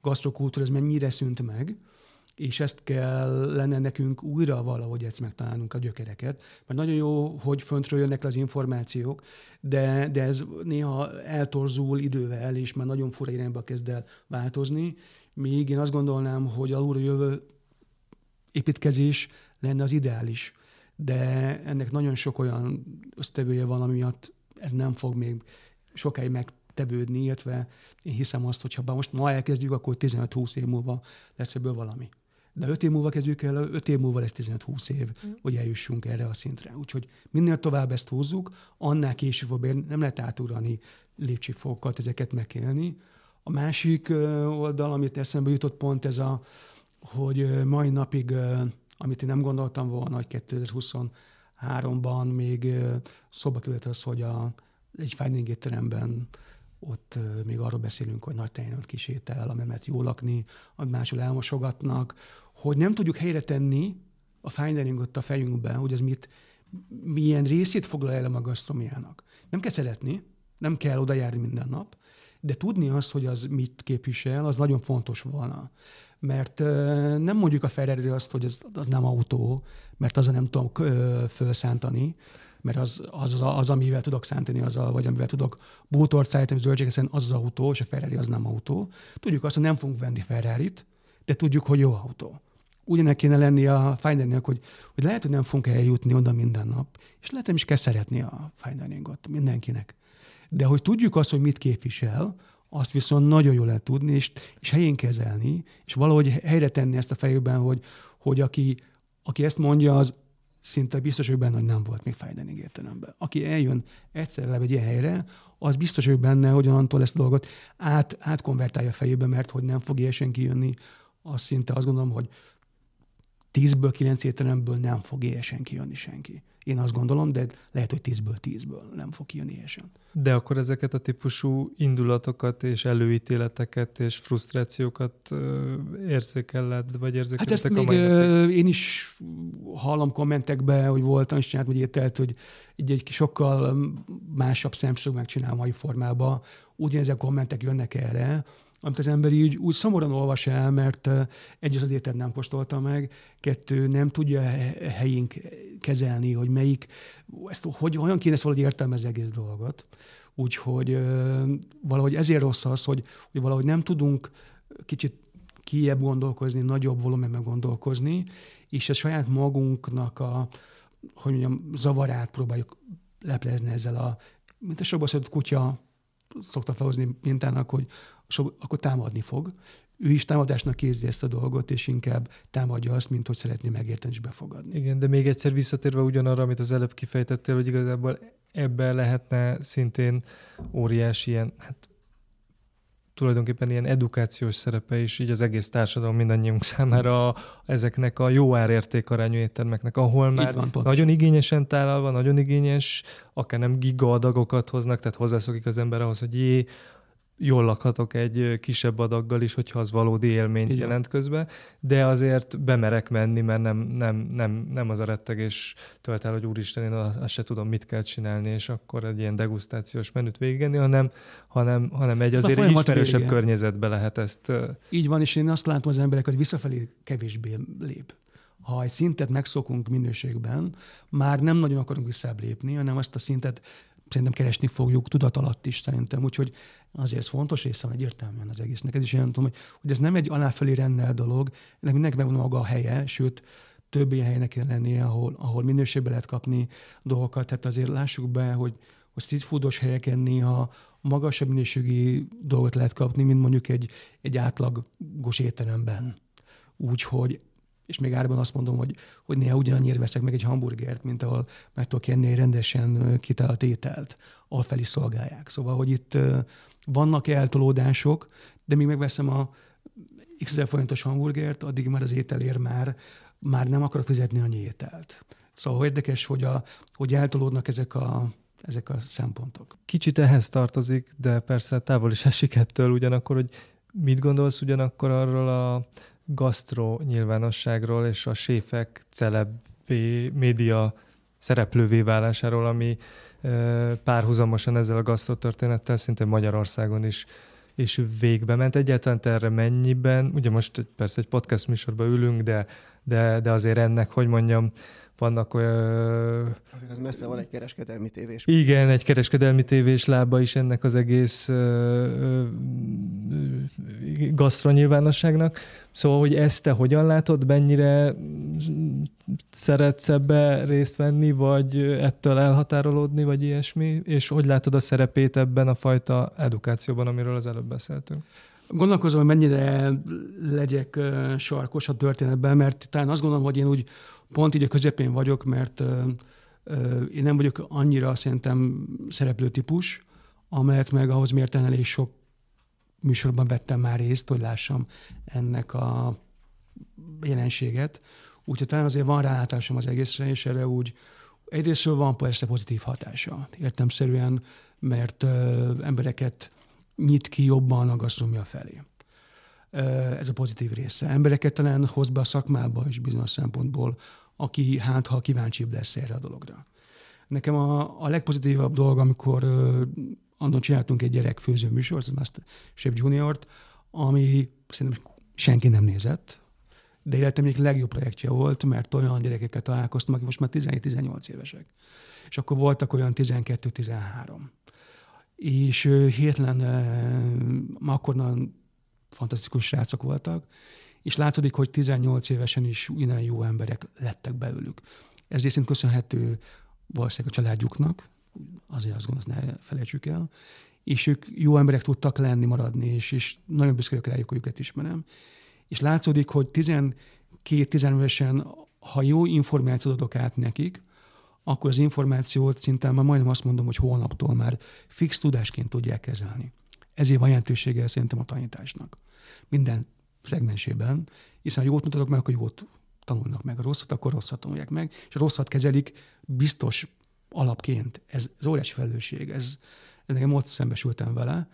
gasztrokultúra, ez mennyire szűnt meg, és ezt kell lenne nekünk újra valahogy ezt megtalálnunk a gyökereket, mert nagyon jó, hogy föntről jönnek le az információk, de, de ez néha eltorzul idővel, és már nagyon fura irányba kezd el változni, Míg én azt gondolnám, hogy alulra jövő építkezés lenne az ideális. De ennek nagyon sok olyan ösztevője van, ami miatt ez nem fog még sokáig megtevődni, illetve én hiszem azt, hogy ha most ma elkezdjük, akkor 15-20 év múlva lesz ebből valami. De 5 év múlva kezdjük el, 5 év múlva lesz 15-20 év, mm. hogy eljussunk erre a szintre. Úgyhogy minél tovább ezt húzzuk, annál később fog nem lehet átugrani lépcsőfokat, ezeket megélni. A másik oldal, amit eszembe jutott pont ez a, hogy mai napig, amit én nem gondoltam volna, hogy 2023-ban még szóba került az, hogy a, egy finding étteremben ott még arról beszélünk, hogy nagy tejenőt kisétel, amelmet jó lakni, amit máshol elmosogatnak, hogy nem tudjuk helyre tenni a fine ott a fejünkben, hogy ez mit, milyen részét foglal el a gasztromiának. Nem kell szeretni, nem kell oda járni minden nap, de tudni azt, hogy az mit képvisel, az nagyon fontos volna. Mert nem mondjuk a Ferrari azt, hogy az, az nem autó, mert azon nem tudom felszántani, mert az, az, az, az, amivel tudok szántani, az a, vagy amivel tudok bútort szállítani, zöldséget az az autó, és a Ferrari az nem autó. Tudjuk azt, hogy nem fogunk venni Ferrari-t, de tudjuk, hogy jó autó. Ugyanek kéne lenni a fine hogy, hogy lehet, hogy nem fogunk eljutni oda minden nap, és lehet, hogy is kell szeretni a fine mindenkinek. De hogy tudjuk azt, hogy mit képvisel, azt viszont nagyon jól lehet tudni, és, és helyén kezelni, és valahogy helyre tenni ezt a fejében, hogy, hogy aki, aki ezt mondja, az szinte biztos hogy benne, hogy nem volt még fájdening értelemben. Aki eljön egyszer le egy ilyen helyre, az biztos hogy benne, hogy onnantól ezt a dolgot át, átkonvertálja fejébe, mert hogy nem fog ilyesen kijönni, az szinte azt gondolom, hogy tízből, kilenc étteremből nem fog éhesen kijönni senki. Én azt gondolom, de lehet, hogy tízből tízből nem fog kijönni éhesen. De akkor ezeket a típusú indulatokat és előítéleteket és frusztrációkat érzékeled, vagy érzékeled? Hát ezt még ö, én is hallom kommentekbe, hogy voltam, és csinált, hogy értelt, hogy egy, egy sokkal másabb szemszög megcsinál mai formában. Ugyanezek a kommentek jönnek erre, amit az ember így úgy szomorúan olvas el, mert egy az ételt nem kóstolta meg, kettő nem tudja helyén kezelni, hogy melyik, ezt, hogy olyan kéne ezt valahogy értelmezni egész dolgot. Úgyhogy valahogy ezért rossz az, hogy, hogy valahogy nem tudunk kicsit kiebb gondolkozni, nagyobb volumenben gondolkozni, és a saját magunknak a, hogy mondjam, zavarát próbáljuk leplezni ezzel a, mint a sokba kutya szokta felhozni mintának, hogy so, akkor támadni fog. Ő is támadásnak kézi ezt a dolgot, és inkább támadja azt, mint hogy szeretné megérteni és befogadni. Igen, de még egyszer visszatérve ugyanarra, amit az előbb kifejtettél, hogy igazából ebben lehetne szintén óriási ilyen, hát tulajdonképpen ilyen edukációs szerepe is így az egész társadalom mindannyiunk számára a, ezeknek a jó árértékarányú éttermeknek, ahol már van, nagyon igényesen tálalva, nagyon igényes, akár nem gigaadagokat hoznak, tehát hozzászokik az ember ahhoz, hogy jé, jól lakhatok egy kisebb adaggal is, hogyha az valódi élményt Igen. jelent közben, de azért bemerek menni, mert nem, nem, nem, nem az a rettegés tölt el, hogy úristen, én azt se tudom, mit kell csinálni, és akkor egy ilyen degustációs menüt végigenni, hanem, hanem, hanem egy azért egy ismerősebb vége. környezetbe lehet ezt. Így van, és én azt látom az emberek, hogy visszafelé kevésbé lép ha egy szintet megszokunk minőségben, már nem nagyon akarunk visszább lépni, hanem azt a szintet szerintem keresni fogjuk tudat alatt is szerintem. Úgyhogy azért fontos része van egyértelműen az egésznek. Ez is olyan tudom, hogy, hogy ez nem egy aláfelé rendel dolog, ennek mindenki megvan maga a helye, sőt, több ilyen helynek kell lennie, ahol, ahol minőségbe lehet kapni dolgokat. Tehát azért lássuk be, hogy, hogy street foodos helyeken néha magasabb minőségi dolgot lehet kapni, mint mondjuk egy, egy átlagos étteremben. Úgyhogy és még árban azt mondom, hogy, hogy néha ugyanannyira veszek meg egy hamburgert, mint ahol meg tudok enni egy rendesen kitált ételt, ahol fel is szolgálják. Szóval, hogy itt vannak eltolódások, de még megveszem a x ezer forintos hamburgert, addig már az ételér már, már nem akarok fizetni annyi ételt. Szóval érdekes, hogy, a, hogy eltolódnak ezek a, ezek a szempontok. Kicsit ehhez tartozik, de persze távol is esik ettől ugyanakkor, hogy mit gondolsz ugyanakkor arról a gasztro nyilvánosságról és a séfek celebé média szereplővé válásáról, ami párhuzamosan ezzel a gasztrotörténettel szinte Magyarországon is és végbe ment. Egyáltalán te erre mennyiben, ugye most persze egy podcast műsorban ülünk, de, de, de azért ennek, hogy mondjam, vannak olyan... Azért ez messze van egy kereskedelmi tévés. Igen, egy kereskedelmi tévés lába is ennek az egész gasztronyilvánosságnak. Szóval, hogy ezt te hogyan látod, mennyire szeretsz ebbe részt venni, vagy ettől elhatárolódni, vagy ilyesmi, és hogy látod a szerepét ebben a fajta edukációban, amiről az előbb beszéltünk? Gondolkozom, hogy mennyire legyek sarkos a történetben, mert talán azt gondolom, hogy én úgy pont így a közepén vagyok, mert én nem vagyok annyira szerintem szereplő típus, amelyet meg ahhoz mérten elég sok műsorban vettem már részt, hogy lássam ennek a jelenséget. Úgyhogy talán azért van rálátásom az egészre, és erre úgy egyrésztről van persze pozitív hatása. Értemszerűen, mert ö, embereket nyit ki jobban a gasztronómia felé. Ö, ez a pozitív része. Embereket talán hoz be a szakmába is bizonyos szempontból, aki hát ha kíváncsibb lesz erre a dologra. Nekem a, a legpozitívabb dolog, amikor ö, annak csináltunk egy gyerekfőző műsort, az Master Chef Juniort, ami szerintem senki nem nézett, de életem egyik legjobb projektje volt, mert olyan gyerekeket találkoztam, akik most már 17-18 évesek. És akkor voltak olyan 12-13. És hirtelen, ma akkor fantasztikus srácok voltak, és látszódik, hogy 18 évesen is innen jó emberek lettek belőlük. Ez részint köszönhető valószínűleg a családjuknak, azért azt gondolom, ne felejtsük el, és ők jó emberek tudtak lenni, maradni, és, és nagyon büszke vagyok rájuk, hogy őket ismerem. És látszódik, hogy 12-10 évesen, ha jó információt adok át nekik, akkor az információt szinte már majdnem azt mondom, hogy holnaptól már fix tudásként tudják kezelni. Ezért van jelentősége szerintem a tanításnak. Minden szegmensében, hiszen ha jót mutatok meg, akkor jót tanulnak meg. A rosszat, akkor rosszat tanulják meg, és a rosszat kezelik biztos alapként. Ez, ez óriási felelősség, ez, ez nekem ott szembesültem vele.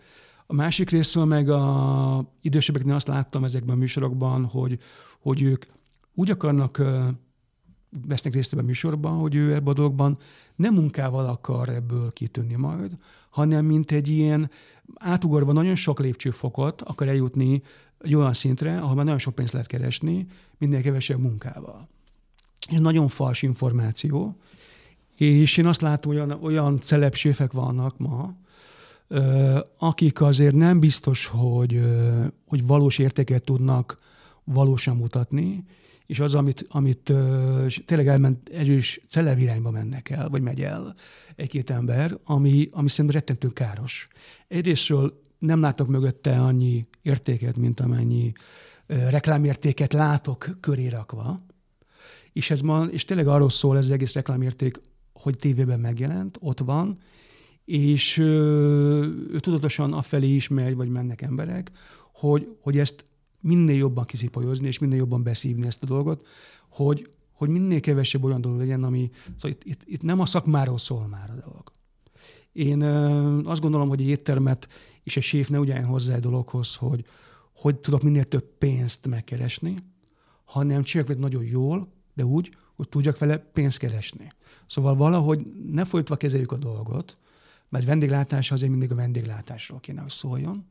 A másik részről meg a idősebbeknél azt láttam ezekben a műsorokban, hogy, hogy ők úgy akarnak vesznek részt ebben a műsorban, hogy ő ebben a dologban nem munkával akar ebből kitűnni majd, hanem mint egy ilyen átugorva nagyon sok lépcsőfokot akar eljutni egy olyan szintre, ahol már nagyon sok pénzt lehet keresni, minden kevesebb munkával. Ez nagyon fals információ, és én azt látom, hogy olyan, olyan vannak ma, akik azért nem biztos, hogy, hogy valós értéket tudnak valósan mutatni, és az, amit, amit tényleg elment, erős celeb irányba mennek el, vagy megy el egy-két ember, ami, ami szerintem rettentő káros. Egyrésztről nem látok mögötte annyi értéket, mint amennyi reklámértéket látok köré rakva, és ez ma, és tényleg arról szól ez az egész reklámérték, hogy tévében megjelent, ott van, és ő tudatosan afelé is megy, vagy mennek emberek, hogy, hogy ezt minél jobban kiszipolyozni, és minél jobban beszívni ezt a dolgot, hogy, hogy minél kevesebb olyan dolog legyen, ami... Szóval itt, itt, itt nem a szakmáról szól már a dolog. Én ö, azt gondolom, hogy egy éttermet és egy séf ne ugyan hozzá egy dologhoz, hogy hogy tudok minél több pénzt megkeresni, hanem csinálok nagyon jól, de úgy, hogy tudjak vele pénzt keresni. Szóval valahogy ne folytva kezeljük a dolgot, mert vendéglátás azért mindig a vendéglátásról kéne, hogy szóljon.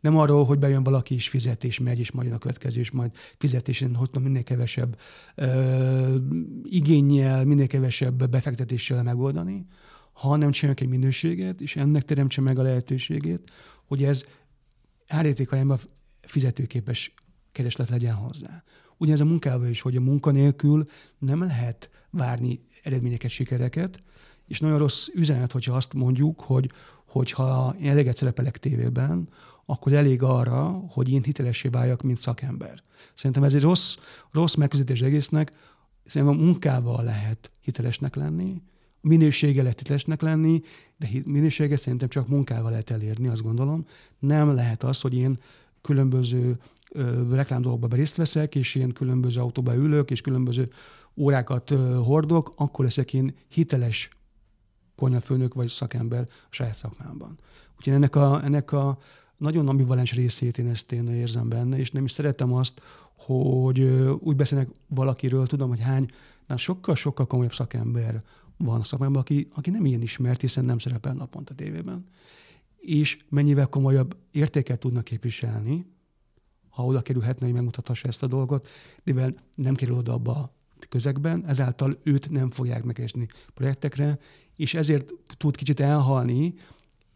Nem arról, hogy bejön valaki is fizet, és megy, és majd a következő, és majd fizet, és hogy minél kevesebb ö, igényel, minél kevesebb befektetéssel megoldani, hanem csináljuk egy minőséget, és ennek teremtse meg a lehetőségét, hogy ez árértékarányban fizetőképes kereslet legyen hozzá. Ugyanez a munkával is, hogy a munkanélkül nem lehet várni eredményeket, sikereket, és nagyon rossz üzenet, hogyha azt mondjuk, hogy hogyha én eleget szerepelek tévében, akkor elég arra, hogy én hitelessé váljak, mint szakember. Szerintem ez egy rossz, rossz megközelítés egésznek, szerintem a munkával lehet hitelesnek lenni, a minősége lehet hitelesnek lenni, de minősége szerintem csak munkával lehet elérni, azt gondolom. Nem lehet az, hogy én különböző reklámdolgokba részt veszek, és én különböző autóba ülök, és különböző órákat hordok, akkor leszek én hiteles konyafőnök vagy szakember a saját szakmámban. Úgyhogy ennek a, ennek a nagyon ambivalens részét én ezt én érzem benne, és nem is szeretem azt, hogy úgy beszélnek valakiről, tudom, hogy hány, sokkal-sokkal komolyabb szakember van a szakmában, aki, aki nem ilyen ismert, hiszen nem szerepel naponta tévében, és mennyivel komolyabb értéket tudnak képviselni, ha oda kerülhetne, hogy megmutathassa ezt a dolgot, de nem kerül oda abba a közegben, ezáltal őt nem fogják megesni projektekre, és ezért tud kicsit elhalni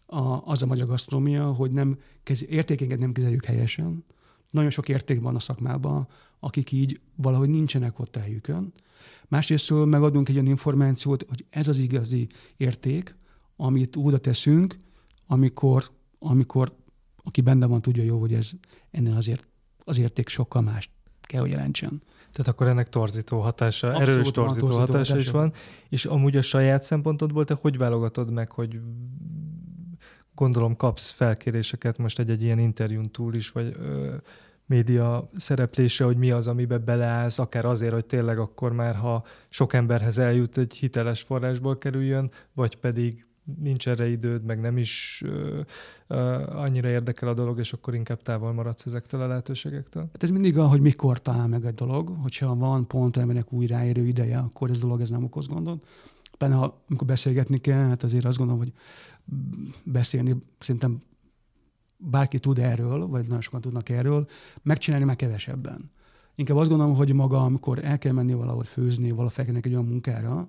a, az a magyar gasztronómia, hogy nem kez, értékénket nem kezeljük helyesen, nagyon sok érték van a szakmában, akik így valahogy nincsenek ott a helyükön. Másrésztől megadunk egy olyan információt, hogy ez az igazi érték, amit oda teszünk, amikor, amikor aki benne van, tudja jó, hogy ez ennél azért az érték sokkal más kell, hogy jelentsen. Tehát akkor ennek torzító hatása, Abszolút erős torzító, torzító hatása, hatása is van. És amúgy a saját szempontodból te hogy válogatod meg, hogy gondolom kapsz felkéréseket most egy-egy ilyen interjún túl is, vagy ö, média szereplése, hogy mi az, amiben beleállsz, akár azért, hogy tényleg akkor már, ha sok emberhez eljut, egy hiteles forrásból kerüljön, vagy pedig nincs erre időd, meg nem is ö, ö, annyira érdekel a dolog, és akkor inkább távol maradsz ezektől a lehetőségektől? Hát ez mindig a, hogy mikor talál meg egy dolog. Hogyha van pont embernek új ráérő ideje, akkor ez dolog ez nem okoz gondot. Benne, ha, amikor beszélgetni kell, hát azért azt gondolom, hogy beszélni szerintem bárki tud erről, vagy nagyon sokan tudnak erről, megcsinálni már kevesebben. Inkább azt gondolom, hogy maga, amikor el kell menni valahol főzni, valahogy egy olyan munkára,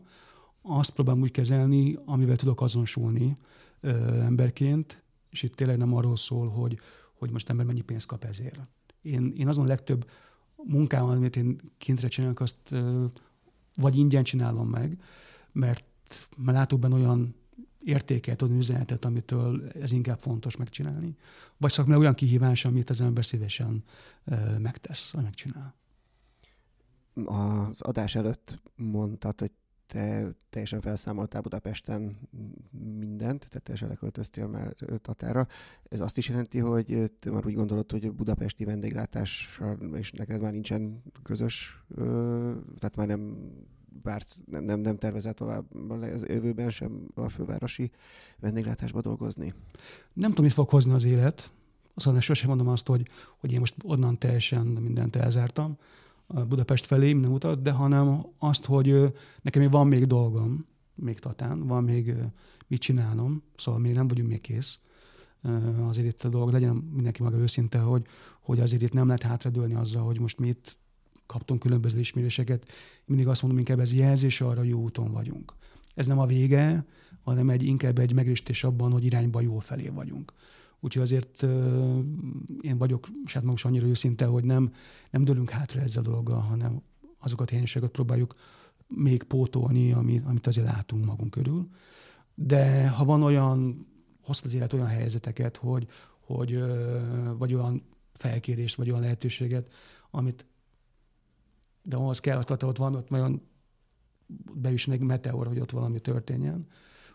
azt próbálom úgy kezelni, amivel tudok azonosulni ö, emberként, és itt tényleg nem arról szól, hogy, hogy most ember mennyi pénzt kap ezért. Én, én azon legtöbb munkám, amit én kintre csinálok, azt ö, vagy ingyen csinálom meg, mert, mert látok benne olyan értéket, olyan üzenetet, amitől ez inkább fontos megcsinálni. Vagy szakmai olyan kihívás, amit az ember szívesen ö, megtesz, vagy megcsinál. Az adás előtt mondtad, hogy te teljesen felszámoltál Budapesten mindent, tehát teljesen leköltöztél már Tatára. Ez azt is jelenti, hogy te már úgy gondolod, hogy budapesti vendéglátással és neked már nincsen közös, tehát már nem bár nem, nem, nem tervezel tovább az jövőben sem a fővárosi vendéglátásba dolgozni? Nem tudom, mit fog hozni az élet. Szóval sosem mondom azt, hogy, hogy én most onnan teljesen mindent elzártam, Budapest felé minden utat, de hanem azt, hogy nekem van még dolgom, még Tatán, van még mit csinálnom, szóval még nem vagyunk még kész. Azért itt a dolog legyen mindenki maga őszinte, hogy, hogy azért itt nem lehet hátradőlni azzal, hogy most mit kaptunk különböző ismeréseket. Mindig azt mondom, inkább ez jelzés arra, jó úton vagyunk. Ez nem a vége, hanem egy, inkább egy megristés abban, hogy irányba jó felé vagyunk. Úgyhogy azért én vagyok saját magam annyira őszinte, hogy nem, nem dőlünk hátra ezzel a dologgal, hanem azokat a hiányosságokat próbáljuk még pótolni, amit, amit azért látunk magunk körül. De ha van olyan, hozhat az élet olyan helyzeteket, hogy, hogy vagy olyan felkérést, vagy olyan lehetőséget, amit de ahhoz kell, hogy ott van, ott olyan beüsnek meteor, hogy ott valami történjen,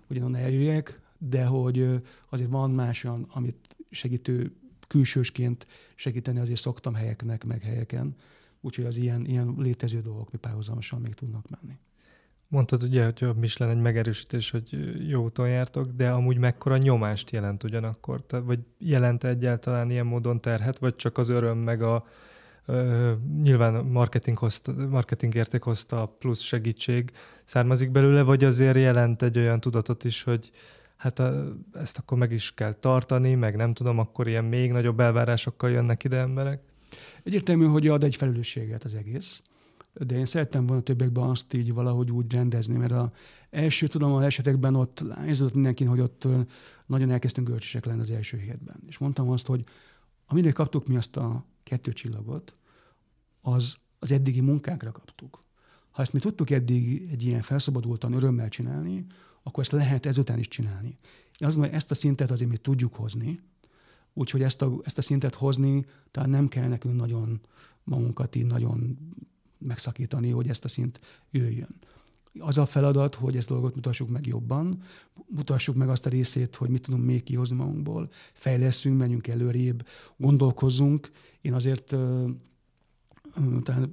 hogy onnan eljöjjek, de hogy azért van más olyan, amit segítő külsősként segíteni azért szoktam helyeknek, meg helyeken. Úgyhogy az ilyen, ilyen létező dolgok mi párhuzamosan még tudnak menni. Mondtad ugye, hogy a Michelin egy megerősítés, hogy jó úton jártok, de amúgy mekkora nyomást jelent ugyanakkor? Te, vagy jelent egyáltalán ilyen módon terhet, vagy csak az öröm meg a uh, nyilván marketing, hozta, marketing érték hozta plusz segítség származik belőle, vagy azért jelent egy olyan tudatot is, hogy hát a, ezt akkor meg is kell tartani, meg nem tudom, akkor ilyen még nagyobb elvárásokkal jönnek ide emberek? Egyértelmű, hogy ad egy felelősséget az egész, de én szerettem volna többekben azt így valahogy úgy rendezni, mert az első, tudom, az esetekben ott érződött mindenki, hogy ott nagyon elkezdtünk görcsösek lenni az első hétben. És mondtam azt, hogy amire kaptuk mi azt a kettő csillagot, az az eddigi munkánkra kaptuk. Ha ezt mi tudtuk eddig egy ilyen felszabadultan örömmel csinálni, akkor ezt lehet ezután is csinálni. Én azt gondolom, hogy ezt a szintet azért mi tudjuk hozni, úgyhogy ezt a, ezt a szintet hozni, talán nem kell nekünk nagyon magunkat így nagyon megszakítani, hogy ezt a szint jöjjön. Az a feladat, hogy ezt dolgot mutassuk meg jobban, mutassuk meg azt a részét, hogy mit tudunk még kihozni magunkból, fejleszünk, menjünk előrébb, gondolkozzunk. Én azért talán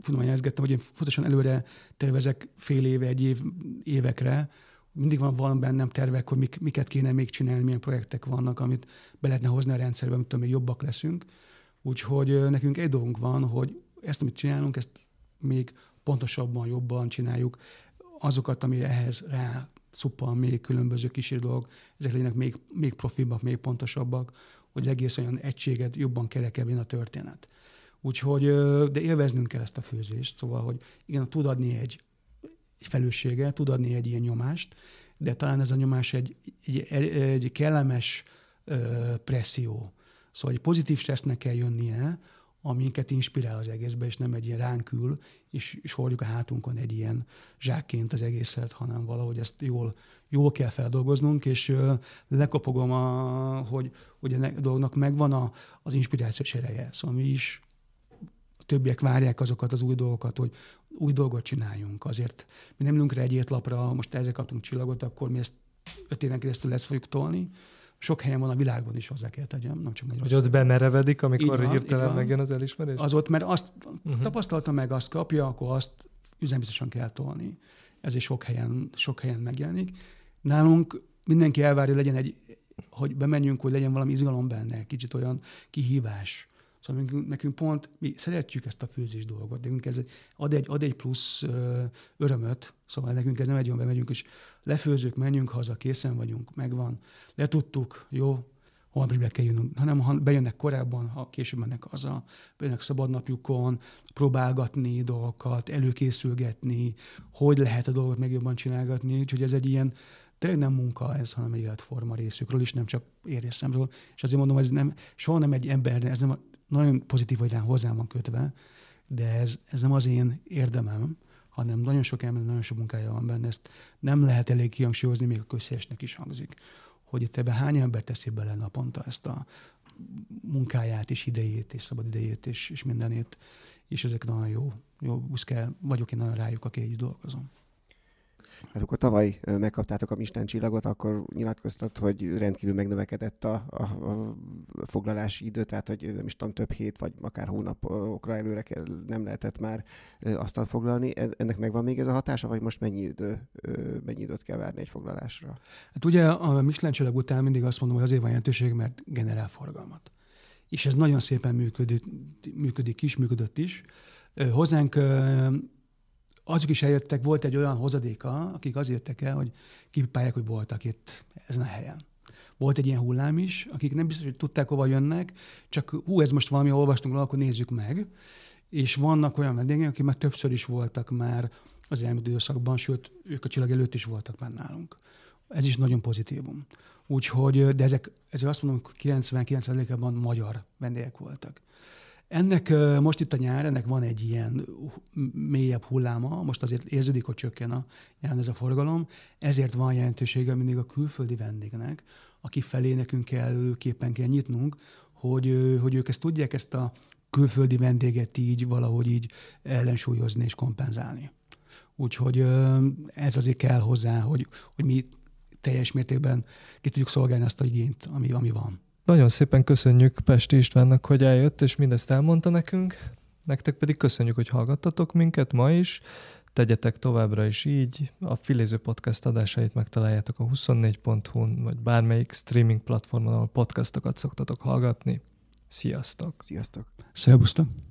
tudományázgattam, hogy én fontosan előre tervezek fél éve, egy év, évekre, mindig van, van bennem tervek, hogy mik, miket kéne még csinálni, milyen projektek vannak, amit be lehetne hozni a rendszerbe, amit még jobbak leszünk. Úgyhogy nekünk egy dolgunk van, hogy ezt, amit csinálunk, ezt még pontosabban, jobban csináljuk. Azokat, ami ehhez rá szuppan még különböző kísérő dolgok, ezek legyenek még, még profibbak, még pontosabbak, hogy egész olyan egységet jobban kerekebben a történet. Úgyhogy, de élveznünk kell ezt a főzést, szóval, hogy igen, tud adni egy, egy felelősséggel, tud adni egy ilyen nyomást, de talán ez a nyomás egy, egy, egy kellemes ö, presszió. Szóval egy pozitív stressznek kell jönnie, aminket inspirál az egészbe, és nem egy ilyen ránkül, és, és hordjuk a hátunkon egy ilyen zsákként az egészet, hanem valahogy ezt jól, jól kell feldolgoznunk, és ö, lekopogom, a, hogy, hogy a dolognak megvan a, az inspirációs ereje. Szóval mi is többiek várják azokat az új dolgokat, hogy új dolgot csináljunk. Azért mi nem ülünk rá egy étlapra, most ezzel kaptunk csillagot, akkor mi ezt öt éven keresztül lesz fogjuk tolni, sok helyen van a világban is hozzá kell tegyem, nem csak Hogy ott bemerevedik, amikor van, hirtelen megjön az elismerés? Az ott, mert azt uh-huh. tapasztalta meg, azt kapja, akkor azt üzembiztosan kell tolni. Ez is sok helyen, sok helyen megjelenik. Nálunk mindenki elvárja, legyen egy, hogy bemenjünk, hogy legyen valami izgalom benne, kicsit olyan kihívás. Szóval nekünk, pont, mi szeretjük ezt a főzés dolgot, nekünk ez ad egy, ad egy plusz ö, örömöt, szóval nekünk ez nem egy olyan, bemegyünk, és lefőzők, menjünk haza, készen vagyunk, megvan, letudtuk, jó, holnap be kell jönnünk, hanem ha bejönnek korábban, ha később mennek haza, bejönnek szabadnapjukon, próbálgatni dolgokat, előkészülgetni, hogy lehet a dolgot meg jobban csinálgatni, úgyhogy ez egy ilyen, tényleg nem munka ez, hanem egy életforma részükről is, nem csak érészemről. És azért mondom, ez nem, soha nem egy ember, ez nem nagyon pozitív, hogy hozzám van kötve, de ez, ez nem az én érdemem, hanem nagyon sok ember, nagyon sok munkája van benne. Ezt nem lehet elég kihangsúlyozni, még a közszélesnek is hangzik, hogy itt ebben hány ember teszi bele naponta ezt a munkáját, és idejét, és szabad idejét, és, és mindenét, és ezek nagyon jó, jó buszkál, vagyok én nagyon rájuk, aki így dolgozom. Hát akkor tavaly megkaptátok a Michelin csillagot, akkor nyilatkoztat, hogy rendkívül megnövekedett a, a, a foglalási idő, tehát hogy nem is tudom, több hét vagy akár hónapokra előre kell, nem lehetett már asztalt foglalni. Ennek megvan még ez a hatása, vagy most mennyi, idő, mennyi időt kell várni egy foglalásra? Hát ugye a Michelin csillag után mindig azt mondom, hogy azért van jelentőség, mert generál forgalmat. És ez nagyon szépen működik, működik is, működött is. Hozzánk azok is eljöttek, volt egy olyan hozadéka, akik azért jöttek el, hogy kipipálják, hogy voltak itt ezen a helyen. Volt egy ilyen hullám is, akik nem biztos, hogy tudták, hova jönnek, csak hú, ez most valami, olvastunk róla, akkor nézzük meg. És vannak olyan vendégek, akik már többször is voltak már az elmúlt időszakban, sőt, ők a csillag előtt is voltak már nálunk. Ez is nagyon pozitívum. Úgyhogy, de ezek, ezek azt mondom, hogy 99%-ában magyar vendégek voltak. Ennek most itt a nyár, ennek van egy ilyen mélyebb hulláma, most azért érződik, hogy csökken a nyáron ez a forgalom, ezért van jelentősége mindig a külföldi vendégnek, aki felé nekünk kell, képen kell nyitnunk, hogy, hogy ők ezt tudják, ezt a külföldi vendéget így valahogy így ellensúlyozni és kompenzálni. Úgyhogy ez azért kell hozzá, hogy, hogy mi teljes mértékben ki tudjuk szolgálni azt a igényt, ami, ami van. Nagyon szépen köszönjük Pesti Istvánnak, hogy eljött, és mindezt elmondta nekünk. Nektek pedig köszönjük, hogy hallgattatok minket ma is. Tegyetek továbbra is így. A Filéző Podcast adásait megtaláljátok a 24.hu-n, vagy bármelyik streaming platformon, ahol podcastokat szoktatok hallgatni. Sziasztok! Sziasztok! Szervusztok!